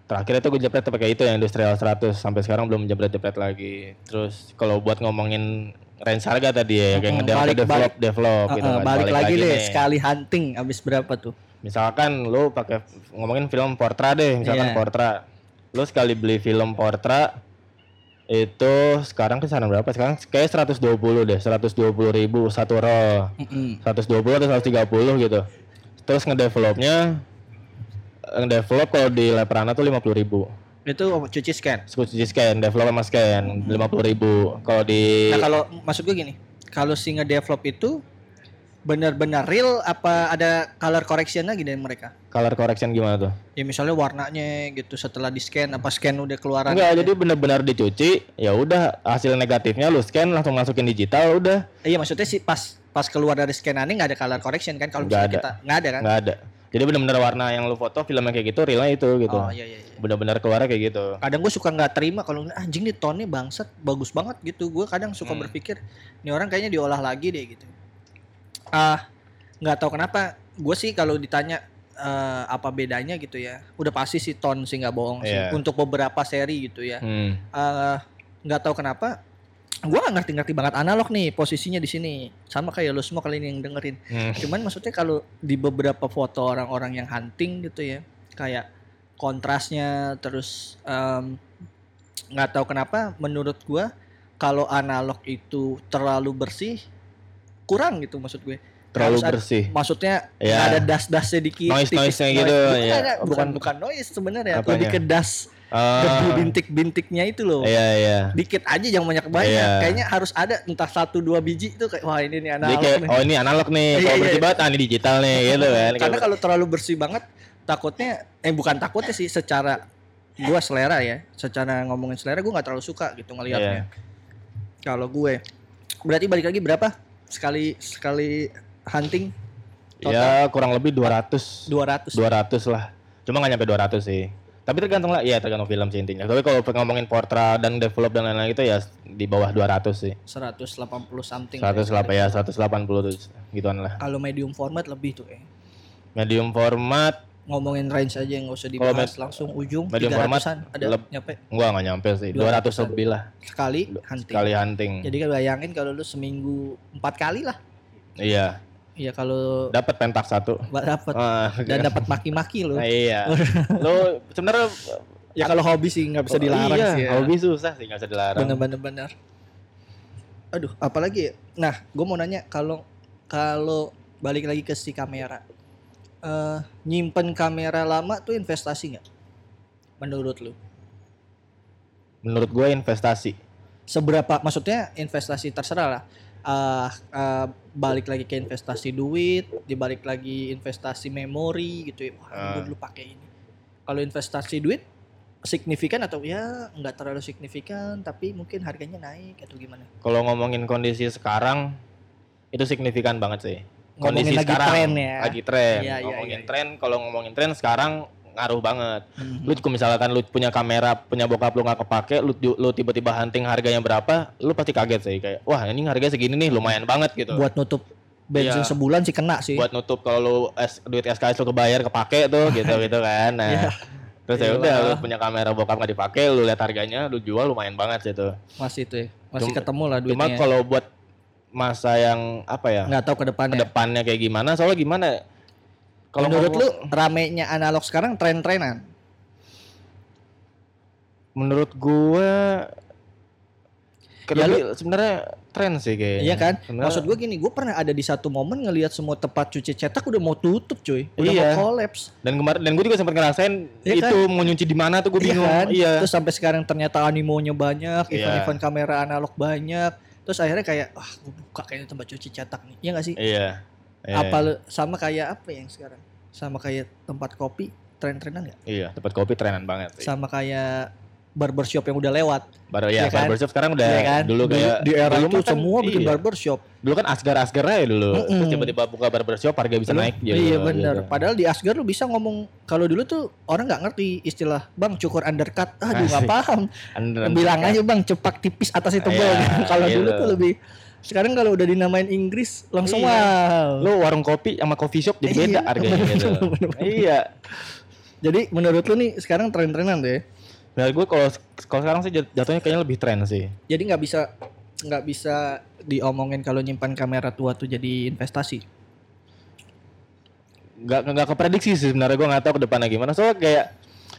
terakhir itu gue jepret pakai itu yang industrial 100 sampai sekarang belum jepret-jepret lagi terus kalau buat ngomongin range harga tadi ya kayak Mm, ngedevelop balik- develop balik. develop gitu Heeh, kan. balik, lagi deh, nih. sekali hunting habis berapa tuh? misalkan lu pakai ngomongin film Portra deh misalkan Iya. Portra lu sekali beli film Portra itu sekarang kisaran berapa? Sekarang kayak 120 deh, 120 ribu satu roll. Mm-mm. 120 atau 130 gitu. Terus ngedevelopnya ngedevelop kalau di Leprana tuh 50 ribu. Itu cuci scan. Cuci scan, develop sama scan 50 ribu. Kalau di Nah kalau maksud gue gini, kalau si nge-develop itu benar-benar real apa ada color correctionnya gitu dari mereka? color correction gimana tuh? Ya misalnya warnanya gitu setelah di scan apa scan udah keluaran? Enggak, jadi benar-benar dicuci, ya udah hasil negatifnya lu scan langsung masukin digital udah Iya maksudnya sih pas pas keluar dari scanannya nggak ada color correction kan kalau Nggak misalnya ada. kita nggak ada kan? nggak ada. Jadi benar-benar warna yang lu foto filmnya kayak gitu, realnya itu gitu. Oh iya iya. iya. Benar-benar keluarnya kayak gitu. Kadang gue suka nggak terima kalau "Ah, anjing nih tonnya bangsat bagus banget gitu. Gue kadang suka Hmm. berpikir ini orang kayaknya diolah lagi deh gitu. Ah nggak tahu kenapa gue sih kalau ditanya eh, apa bedanya gitu ya. Udah pasti sih ton sih nggak bohong sih. Iya. Untuk beberapa seri gitu ya. Hmm. Eh, nggak tahu kenapa gue nggak ngerti-ngerti banget analog nih posisinya di sini sama kayak lo semua kali ini yang dengerin Hmm. cuman maksudnya kalau di beberapa foto orang-orang yang hunting gitu ya kayak kontrasnya terus nggak tahu kenapa menurut gua kalau analog itu terlalu bersih kurang gitu maksud gue Terlalu Harus ada- bersih. maksudnya Ya. nggak ada das-dasnya dikit Noise- noise-nya gitu, Bukan, ya. bukan Bukan- bukan noise sebenarnya Apanya? lebih ke das Ah, debu bintik-bintiknya itu loh Iya, iya. dikit aja jangan banyak banyak Iya. kayaknya harus ada entah satu dua biji itu kayak wah ini nih analog kayak nih. oh ini analog nih, Iya, kalau iya, bersih iya. banget ah ini digital nih (laughs) gitu kan. karena kalau terlalu bersih banget takutnya eh bukan takutnya sih secara gua selera ya secara ngomongin selera gua nggak terlalu suka gitu ngelihatnya kalau gue berarti balik lagi berapa sekali sekali hunting ya kurang lebih 200 200 200 lah. Cuma nggak nyampe 200 sih. Tapi tergantung lah, iya tergantung film sih intinya. Tapi kalau ngomongin portra dan develop dan lain-lain itu ya di bawah 200 sih. 180 something 108 ya 180 tuh gituan lah. kalau medium format lebih tuh eh Medium format ngomongin range aja nggak usah Kalau dibahas langsung ujung medium format 300-an ada leb- nyampe enggak nggak nyampe sih. 200 200 lebih lah sekali hunting sekali hunting. jadi kan bayangin kalau lu seminggu empat kali lah Iya, Iya kalau dapat pentak satu. dapat Ah, dan dapat maki-maki lo. Nah, iya. (laughs) Lo sebenarnya Ya kalau hobi sih nggak bisa dilarang iya, sih ya. Hobi susah sih nggak bisa dilarang. Bener-bener bener. Aduh, apalagi ya? Nah, gue mau nanya kalau kalau balik lagi ke si kamera, eh nyimpen kamera lama tuh investasi nggak? Menurut lu? Menurut gue investasi. Seberapa? Maksudnya investasi terserah lah. Eh, eh, balik lagi ke investasi duit, dibalik lagi investasi memori gitu ya. Wah, Ah. gue dulu pakai ini. Kalau investasi duit signifikan atau ya nggak terlalu signifikan tapi mungkin harganya naik atau gimana? Kalau ngomongin kondisi sekarang itu signifikan banget sih. Ngomongin Kondisi lagi sekarang tren ya. lagi tren. Iya, iya, ngomongin iya, iya. tren, kalau ngomongin tren sekarang ngaruh banget. Mhm. Lu misalkan lu punya kamera, punya bokap lu nggak kepake, lu lu tiba-tiba hunting harganya berapa, lu pasti kaget sih kayak wah ini harganya segini nih lumayan banget gitu. buat nutup bensin Iya. sebulan sih kena sih. buat nutup kalau lu S- duit SKS lu kebayar kepake tuh (laughs) gitu gitu kan. Nah, Iya. terus ya Iya. udah lu punya kamera bokap nggak dipakai, lu lihat harganya, lu jual lumayan banget sih tuh. Masih itu ya. Masih Cuma- ketemu lah Cuma duitnya. kalau buat masa yang apa ya? nggak tahu ke depannya. Ke depannya kayak gimana? Soalnya gimana? Kalau menurut lu ramenya analog sekarang tren-trenan. menurut gua Ya, Lebih- sebenarnya tren sih kayaknya. Iya kan? Sebenarnya- Maksud gue gini, gue pernah ada di satu momen ngelihat semua tempat cuci cetak udah mau tutup, cuy. Udah Iya. mau kolaps. dan kemarin dan gue juga sempat ngerasain Iya itu mau nyuci di mana tuh gue bingung. Iya kan? Iya. Terus sampai sekarang ternyata animonya banyak, Iya. event-event kamera analog banyak. Terus akhirnya kayak, ah gue buka kayaknya tempat cuci cetak nih. Iya gak sih? Iya. Iya. Apa lu- sama kayak apa yang sekarang? Sama kayak tempat kopi tren-trenan nggak? Iya, tempat kopi trenan banget sih. Sama kayak barbershop yang udah lewat. Baru ya, Iya kan? barbershop sekarang udah Iya kan? dulu kayak di era dulu itu kan- semua bikin iya. barbershop. Dulu kan asgar-asgar aja dulu. Mm-mm. Terus tiba-tiba buka barbershop harga bisa Lu- naik gitu. iya bener. gitu. Padahal di Asgar lu bisa ngomong kalau dulu tuh orang nggak ngerti istilah bang cukur undercut. Aduh nggak paham. Under- Bilang aja bang cepak tipis atas itu Iya, (laughs) kalau dulu tuh lebih. Sekarang kalau udah dinamain Inggris langsung Iya. wow. Lu warung kopi sama coffee shop jadi beda Iya, harganya (laughs) bener, gitu. bener, bener. Iya. Jadi menurut lu nih sekarang tren-trenan deh. Menurut gue kalau kalau sekarang sih jat- jatuhnya kayaknya lebih tren sih. Jadi nggak bisa nggak bisa diomongin kalau nyimpan kamera tua tuh jadi investasi. Nggak nggak keprediksi sih sebenarnya gue nggak tahu ke depannya gimana. Soalnya kayak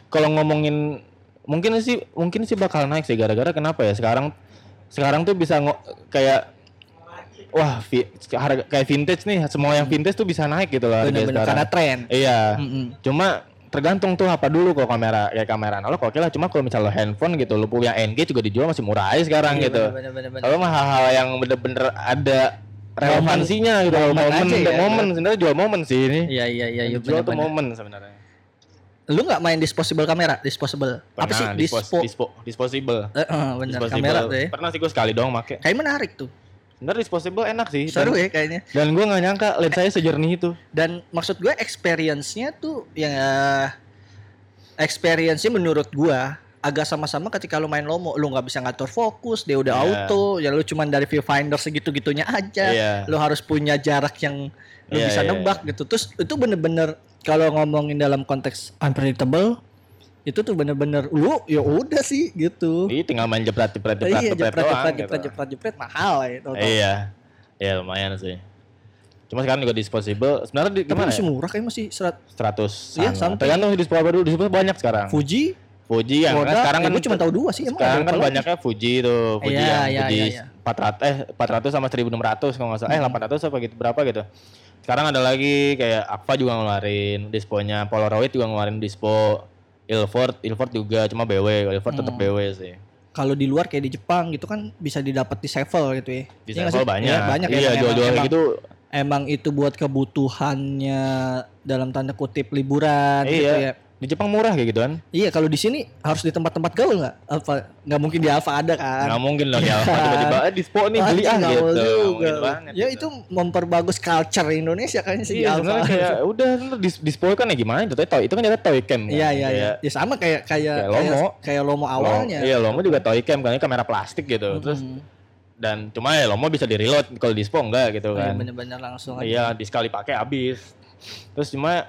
kalau ngomongin mungkin sih mungkin sih bakal naik sih gara-gara kenapa ya sekarang sekarang tuh bisa kayak wah vi- harga kayak vintage nih semua yang vintage tuh bisa naik gitu loh Bener-bener sekarang. karena tren. Iya. Mm-mm. Cuma tergantung tuh apa dulu kalau kamera kayak kamera analog oke lah cuma kalau misalnya lo handphone gitu lo punya NG juga dijual masih murah aja sekarang Iya, gitu kalau mah hal-hal yang bener-bener ada relevansinya gitu momen momen ya, momen sebenarnya jual momen sih ini Iya iya iya Yang dijual tuh momen sebenarnya Lu nggak main disposable kamera? Disposable. Apa Pernah, sih? dispos- Dispo. dispo, disposable Eh, eh, bener Disposable. kamera tuh ya. pernah sih gue sekali doang make Kayak menarik tuh. Sebenarnya disposable enak sih Seru dan, ya kayaknya. dan gue nggak nyangka lens saya sejernih itu Dan maksud gue experience-nya tuh yang eh, experience-nya menurut gua agak sama-sama ketika lu main lomo lu nggak bisa ngatur fokus dia udah Iya. auto ya lu cuman dari viewfinder segitu-gitunya aja Iya. lu harus punya jarak yang lu Iya, bisa iya, nebak gitu terus itu bener-bener kalau ngomongin dalam konteks unpredictable itu tuh bener-bener lu ya udah sih gitu. Ih, tinggal main jepret jepret jepret iya jepret jepret jepret gitu. jepret jepret jepret mahal ya itu iya. Iya lumayan sih. Cuma sekarang juga disposable. Sebenarnya di, tapi gimana masih ya? murah kayak masih serat 100 Iya, something. tergantung disposable dulu disposable banyak sekarang. Fuji? Fuji yang kan sekarang ya kan gua cuma tahu dua sih emang sekarang kan banyaknya Fuji tuh Fuji Iya, yang iya, Fuji iya, iya. 400 eh 400 sama 1600 kalau nggak salah. Eh Hmm. 800 apa gitu berapa gitu. Sekarang ada lagi kayak Aqua juga ngeluarin disponya Polaroid juga ngeluarin dispo Ilford Ilford juga cuma BW Ilford tetap Hmm. BW sih kalau di luar kayak di Jepang gitu kan bisa didapat di Sevel gitu ya. di Iya Sevel banyak Iya, banyak ya. iya emang- jual-jual gitu Emang itu buat kebutuhannya dalam tanda kutip liburan gitu ya. Iya di Jepang murah kayak gituan Iya, kalau di sini harus di tempat-tempat gaul nggak? Apa nggak mungkin di Alfa ada kan? nggak mungkin dong ya (laughs) tiba-tiba eh dispo nih beli ah gitu juga. banget Ya gitu. itu memperbagus culture Indonesia kayaknya sih di Iya Alfa. sebenarnya kayak (laughs) udah ntar dis dispo kan ya gimana itu toy itu kan jatuh toy cam kan. Iya iya iya. Ya sama kayak kayak Kayak Lomo. kayak, Lomo awalnya. Iya Lomo juga toy cam kan kamera plastik gitu terus dan cuma ya Lomo bisa di reload kalau dispo enggak gitu iya, kan bener-bener langsung aja. iya di sekali pakai habis terus cuma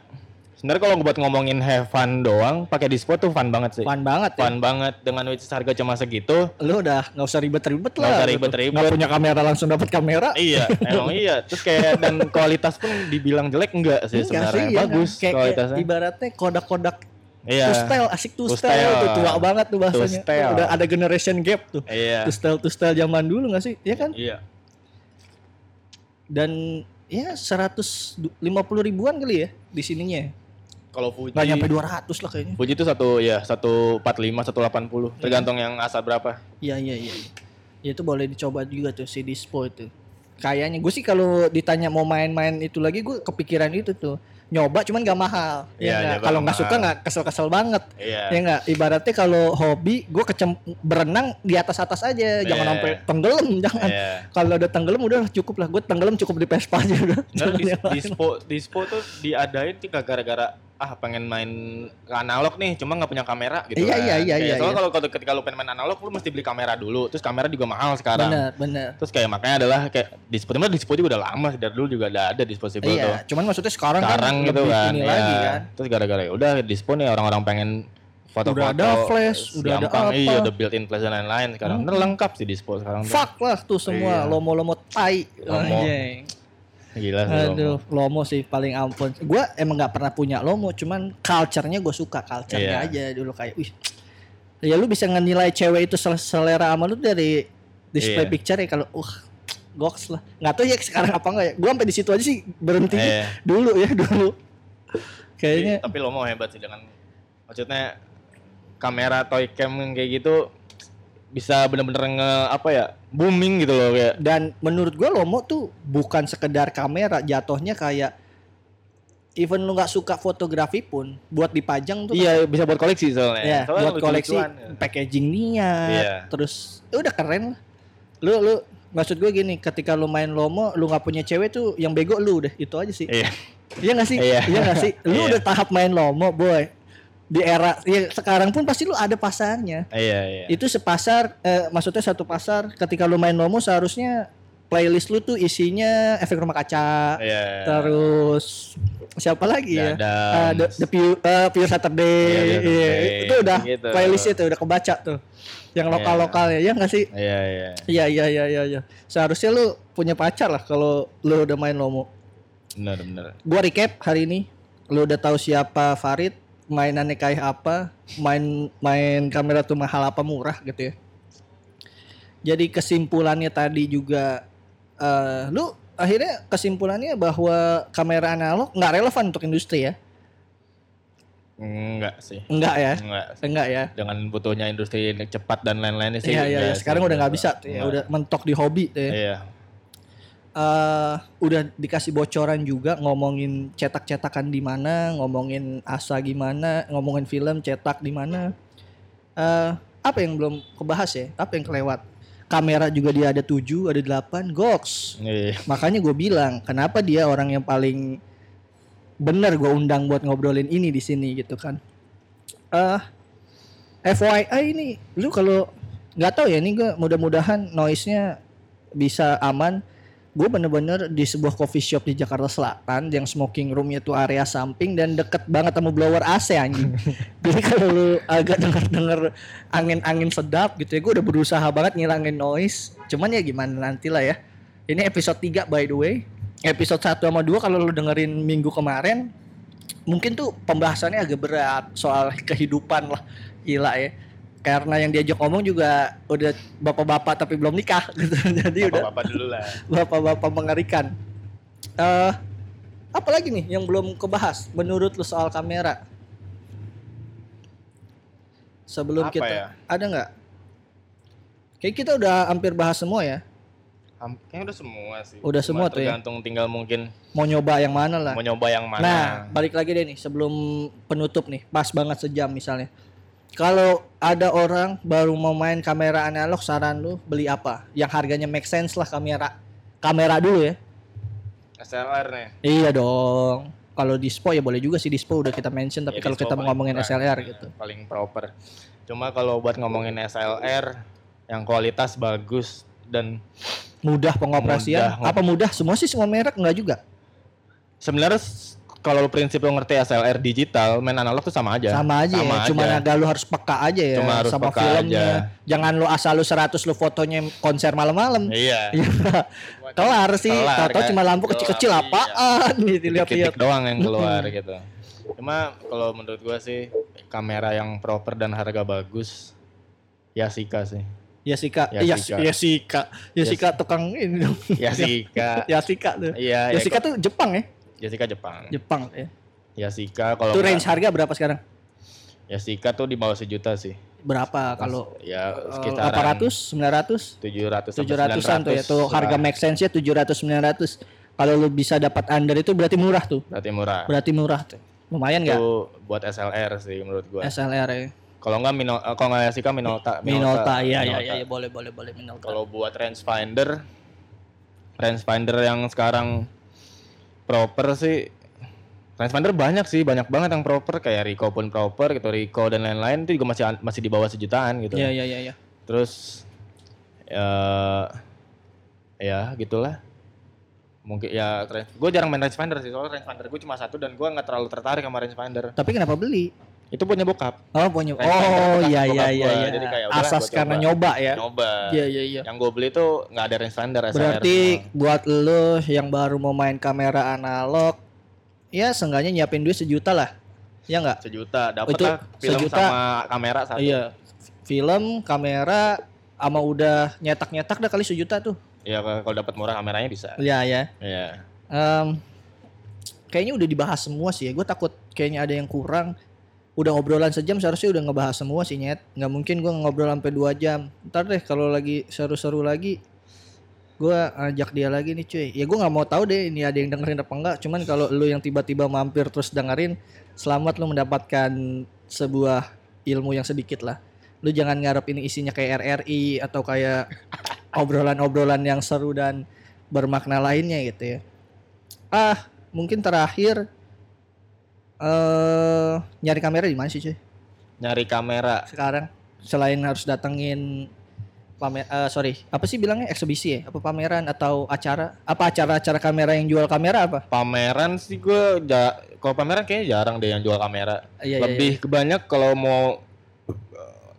sebenarnya kalau buat ngomongin have fun doang pakai dispo tuh fun banget sih Fun banget ya. Fun banget dengan which harga cuma segitu Lu udah nggak usah ribet-ribet lah. Nggak usah ribet-ribet. Nggak punya kamera langsung dapat kamera. iya (laughs) emang iya terus kayak dan kualitas pun dibilang jelek enggak sih Enggak sebenarnya iya bagus kan? kayak, kualitasnya kayak ibaratnya kodak-kodak iya two style asik two, Two style, style. tuh tua banget tuh bahasanya. Style. Udah ada generation gap tuh. iya Two style two style zaman dulu gak sih? Iya kan? iya Dan ya 150 ribuan kali ya di sininya. Kalau Fuji Nggak nyampe 200 lah kayaknya. Fuji itu satu ya 145 180 tergantung yang asal berapa. Iya iya iya. Ya itu boleh dicoba juga tuh si Dispo itu. Kayaknya gue sih kalau ditanya mau main-main itu lagi gue kepikiran itu tuh. Nyoba cuman gak mahal. Iya, Ya, nyoba kalau nggak suka nggak kesel-kesel banget. Iya. Ya enggak, ibaratnya kalau hobi gue kecem berenang di atas-atas aja, jangan Iya. sampai tenggelam, (laughs) jangan. Iya. Kalau udah tenggelam udah cukup lah, gue tenggelam cukup di Vespa aja udah. Nah, dis, dispo dispo tuh diadain tinggal gara-gara ah pengen main ke analog nih cuma nggak punya kamera gitu Iya, kan. iya, iya, Kayak iya, soalnya iya. kalau ketika lu pengen main analog lu mesti beli kamera dulu terus kamera juga mahal sekarang Bener, bener. terus kayak makanya adalah kayak dispo sebenarnya dispo juga udah lama dari dulu juga udah ada disposable tuh Iya, cuman maksudnya sekarang, sekarang kan gitu lebih kan ini iya. lagi kan. terus gara-gara ya udah dispo nih orang-orang pengen foto-foto Udah ada flash, udah ada apa. iya udah built-in flash dan lain-lain sekarang Hmm. Bener lengkap sih dispo sekarang tuh. Fuck lah tuh semua Iya. lomo-lomo tai. Lomo. Anjing. Gila sih Aduh, lomo sih paling ampun. Gue emang nggak pernah punya lomo, cuman culture-nya gue suka culture-nya Iya. aja dulu kayak, wih. (tsk) Ya lu bisa ngenilai cewek itu sel- selera sama lu dari display Iya. picture ya kalau, uh, goks lah. Nggak tahu ya sekarang apa enggak ya. Gue sampai di situ aja sih berhenti Iya. dulu ya dulu. Kayaknya tapi lo mau hebat sih dengan maksudnya kamera toy cam kayak gitu bisa bener-bener nge apa ya booming gitu loh kayak dan menurut gue lomo tuh bukan sekedar kamera, jatuhnya kayak even lu nggak suka fotografi pun buat dipajang tuh iya bisa buat koleksi soalnya Ya, Soalnya buat koleksi ya. packaging niat, Iya. terus ya udah keren lah. Lu lu maksud gue gini, ketika lu main lomo, lu nggak punya cewek tuh yang bego lu deh, itu aja sih. iya Iya nggak sih? Iya. Iya nggak sih? Lu Iya. udah tahap main lomo, boy. Di era ya sekarang pun pasti lu ada pasarnya. iya iya Itu sepasar, eh, maksudnya satu pasar. Ketika lu main lomo seharusnya playlist lu tuh isinya efek rumah kaca, iya terus siapa lagi ya? The Ah, the, the Pure, eh, Pure Saturday, Iya, iya, Saturday. itu udah Gitu. playlistnya tuh udah kebaca tuh, yang Iya. lokal lokalnya ya nggak sih? iya iya Iya iya iya iya. iya. Seharusnya lu punya pacar lah kalau lu udah main lomo. benar benar Gua recap hari ini, lu udah tahu siapa Farid, mainannya kayak apa, main main kamera tuh mahal apa murah gitu ya. Jadi kesimpulannya tadi juga eh lu akhirnya kesimpulannya bahwa kamera analog nggak relevan untuk industri ya? Enggak sih. Enggak ya? Enggak. Enggak ya? Dengan butuhnya industri cepat dan lain-lainnya sih. Iya iya iya. sih. sekarang udah nggak bisa tuh ya, Enggak. udah mentok di hobi tuh ya. Iya. Eh udah dikasih bocoran juga ngomongin cetak-cetakan di mana, ngomongin asa gimana, ngomongin film cetak di mana. eh apa yang belum kebahas ya? Apa yang kelewat? Kamera juga dia ada 7, ada 8, goks. Iya. Makanya gue bilang, kenapa dia orang yang paling bener gue undang buat ngobrolin ini di sini gitu kan. Eh FYI ini, lu kalau nggak tahu ya ini gue mudah-mudahan noise-nya bisa aman. Gue bener-bener di sebuah coffee shop di Jakarta Selatan yang smoking roomnya tuh area samping dan deket banget sama blower AC anjing. (laughs) Jadi kalau lu agak denger-denger angin-angin sedap gitu ya, gue udah berusaha banget ngilangin noise. Cuman ya gimana nanti lah ya. Ini episode 3 by the way. Episode 1 sama 2 kalau lu dengerin minggu kemarin mungkin tuh pembahasannya agak berat soal (laughs) kehidupan lah. Gila ya. Karena yang diajak ngomong juga udah bapak-bapak tapi belum nikah (laughs) gitu. Jadi udah Bapak-bapak dulu lah. (laughs) bapak-bapak mengerikan. Eh apa lagi nih yang belum kebahas menurut lu soal kamera? Sebelum Apa kita ya? ada nggak? Kayak kita udah hampir bahas semua ya. Kayaknya udah semua sih. Udah Cuma semua tuh ya? Tergantung tinggal mungkin Mau nyoba yang mana lah. mau nyoba yang mana. Nah, balik lagi deh nih sebelum penutup nih, pas banget sejam misalnya. Kalau ada orang baru mau main kamera analog, saran lu beli apa? Yang harganya make sense lah kamera. Kamera dulu ya. SLR nih. Iya dong. Kalau dispo ya boleh juga sih dispo udah kita mention tapi Ya, kalau kita mau ngomongin. SLR Iya, gitu. Paling proper. Cuma kalau buat ngomongin SLR yang kualitas bagus dan Mudah pengoperasian. Mudah. Apa mudah? Semua sih semua merek enggak juga. sebenarnya kalau lu prinsip lu ngerti SLR digital, main analog tuh sama aja. Sama aja ya. Cuma aja. agak lu harus peka aja ya Cuma harus sama peka filmnya. Jangan lu asal lu 100 lu fotonya konser malam-malam. Iya. (laughs) Iya. Kelar sih. Kelar, Tahu-tahu kan? cuma lampu kecil-kecil Gelap, apaan nih dilihat-lihat. Titik doang yang keluar gitu. Cuma kalau menurut gua sih kamera yang proper dan harga bagus Yasika sih. Yasika, Yasika. Yas- Yasika, Yasika tukang ini dong. Yasika. (laughs) Yasika tuh. Iya, ya, Yasika tuh Jepang ya? Yasika Jepang. Jepang ya. Yasika kalau nggak- range harga berapa sekarang? Yasika tuh di bawah sejuta sih. Berapa kalau Ya sekitaran 800, 900? 700 sampai 700-an tuh ya. Tuh 900 harga make sense-nya 700 900. Kalau lu bisa dapat under itu berarti murah tuh. berarti murah. Berarti murah tuh. Lumayan nggak? Itu buat SLR sih menurut gua. SLR ya. Kalau nggak Mino, eh, kalau nggak Yasika Minolta. Minolta, iya iya Minolta. iya boleh boleh boleh Minolta. Kalau buat rangefinder, rangefinder yang sekarang proper sih, rangefinder banyak sih, banyak banget yang proper kayak Ricoh pun proper gitu, Ricoh dan lain-lain itu juga masih masih di bawah sejutaan gitu. Iya iya iya iya. Terus ya ya gitulah. Mungkin ya gue jarang main rangefinder sih, soalnya rangefinder gue cuma satu dan gue nggak terlalu tertarik sama rangefinder. Tapi kenapa beli? Itu punya bokap, Oh punya. Rangefinder Oh bekas iya iya iya gua, iya. jadi kayak Asas gua karena nyoba ya. nyoba. Iya iya iya. Yang gue beli tuh nggak ada rangefinder SLR Berarti semua. buat lo yang baru mau main kamera analog, ya seenggaknya nyiapin duit sejuta lah. Ya nggak? sejuta dapat lah film sejuta. sama kamera satu Iya. Film, kamera, sama udah nyetak-nyetak dah kali sejuta tuh. Iya kalau dapat murah kameranya bisa Iya ya. iya Em, kayaknya udah dibahas semua sih ya. Gue takut kayaknya ada yang kurang. Udah ngobrolan sejam seharusnya udah ngebahas semua sih nyet. Nggak mungkin gue ngobrol sampai dua jam. Ntar deh kalau lagi seru-seru lagi, gue ajak dia lagi nih cuy. Ya gue nggak mau tahu deh ini ada yang dengerin apa enggak. Cuman kalau lu yang tiba-tiba mampir terus dengerin, selamat lu mendapatkan sebuah ilmu yang sedikit lah. Lu jangan ngarep ini isinya kayak RRI atau kayak (laughs) obrolan-obrolan yang seru dan bermakna lainnya gitu ya. Ah, mungkin terakhir eh nyari kamera di mana sih cuy? nyari kamera Sekarang selain harus datengin pamer eh, sorry, apa sih bilangnya eksebisi ya? Apa pameran atau acara? Apa acara-acara kamera yang jual kamera apa? pameran sih gue ja kalau pameran kayaknya jarang deh yang jual kamera Iya, iya, lebih kebanyak kalau mau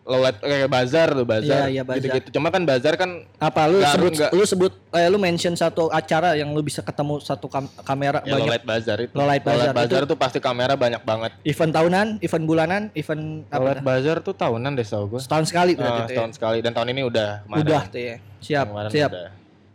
low light kayak bazar tuh bazar. Iya, iya, bazar. Gitu-gitu. Cuma kan bazar kan Apa lu sebut nggak. lu sebut eh, lu mention satu acara yang lu bisa ketemu satu kam- kamera ya low banyak light bazar itu. Low light bazar itu- tuh pasti kamera banyak banget. event tahunan, event bulanan, event Low apa? bazar tuh tahunan deh tau gue. Setahun sekali berarti ya. setahun sekali dan tahun ini udah kemarin. Udah tuh ya. Siap, Kemarin siap. udah.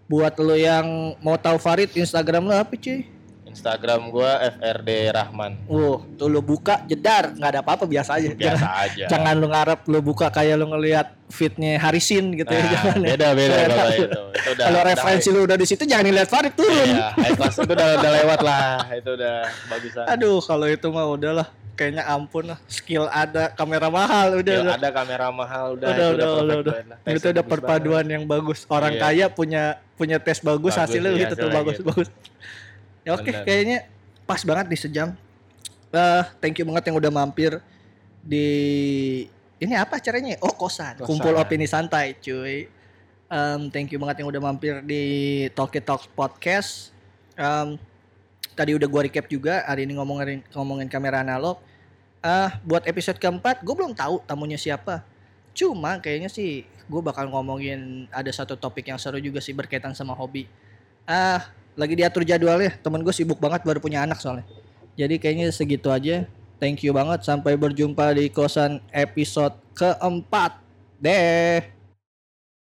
Buat lu yang mau tahu Farid Instagram lu apa cuy? Instagram gua FRD Rahman. Wow, tuh lu buka jedar, nggak ada apa-apa biasa aja. Biasa jangan, aja. jangan lu ngarep lu buka kayak lu ngelihat fitnya Harisin gitu ya, Nah, jangan ya. beda beda Beda. kalau itu. Itu (laughs) udah Kalau udah referensi lu udah di situ jangan lihat Farid turun. Iya, high class itu udah udah lewat lah. Itu udah bagusan. Aduh, kalau itu mah udahlah. Kayaknya ampun lah. Skill ada, kamera mahal udah. Skill udah. ada kamera mahal udah udah, udah, udah, udah. banget lah. Itu udah perpaduan yang bagus. Orang Iya. kaya punya punya tes bagus, Bagus, hasilnya iya, gitu tuh bagus gitu. bagus. Ya oke, Bener. kayaknya pas banget di sejam. Eh, thank you banget yang udah mampir di ini apa acaranya? Oh, kosan. Kosan. Kumpul opini santai, cuy. Em, thank you banget yang udah mampir di Talkie Talks Podcast. Em, tadi udah gua recap juga hari ini ngomongin ngomongin kamera analog. Ah, buat episode keempat, gue belum tahu tamunya siapa. Cuma kayaknya sih gue bakal ngomongin ada satu topik yang seru juga sih berkaitan sama hobi. Ah, lagi diatur jadwalnya. Temen gue sibuk banget baru punya anak soalnya. Jadi kayaknya segitu aja. Thank you banget. Sampai berjumpa di kosan episode keempat. Deh.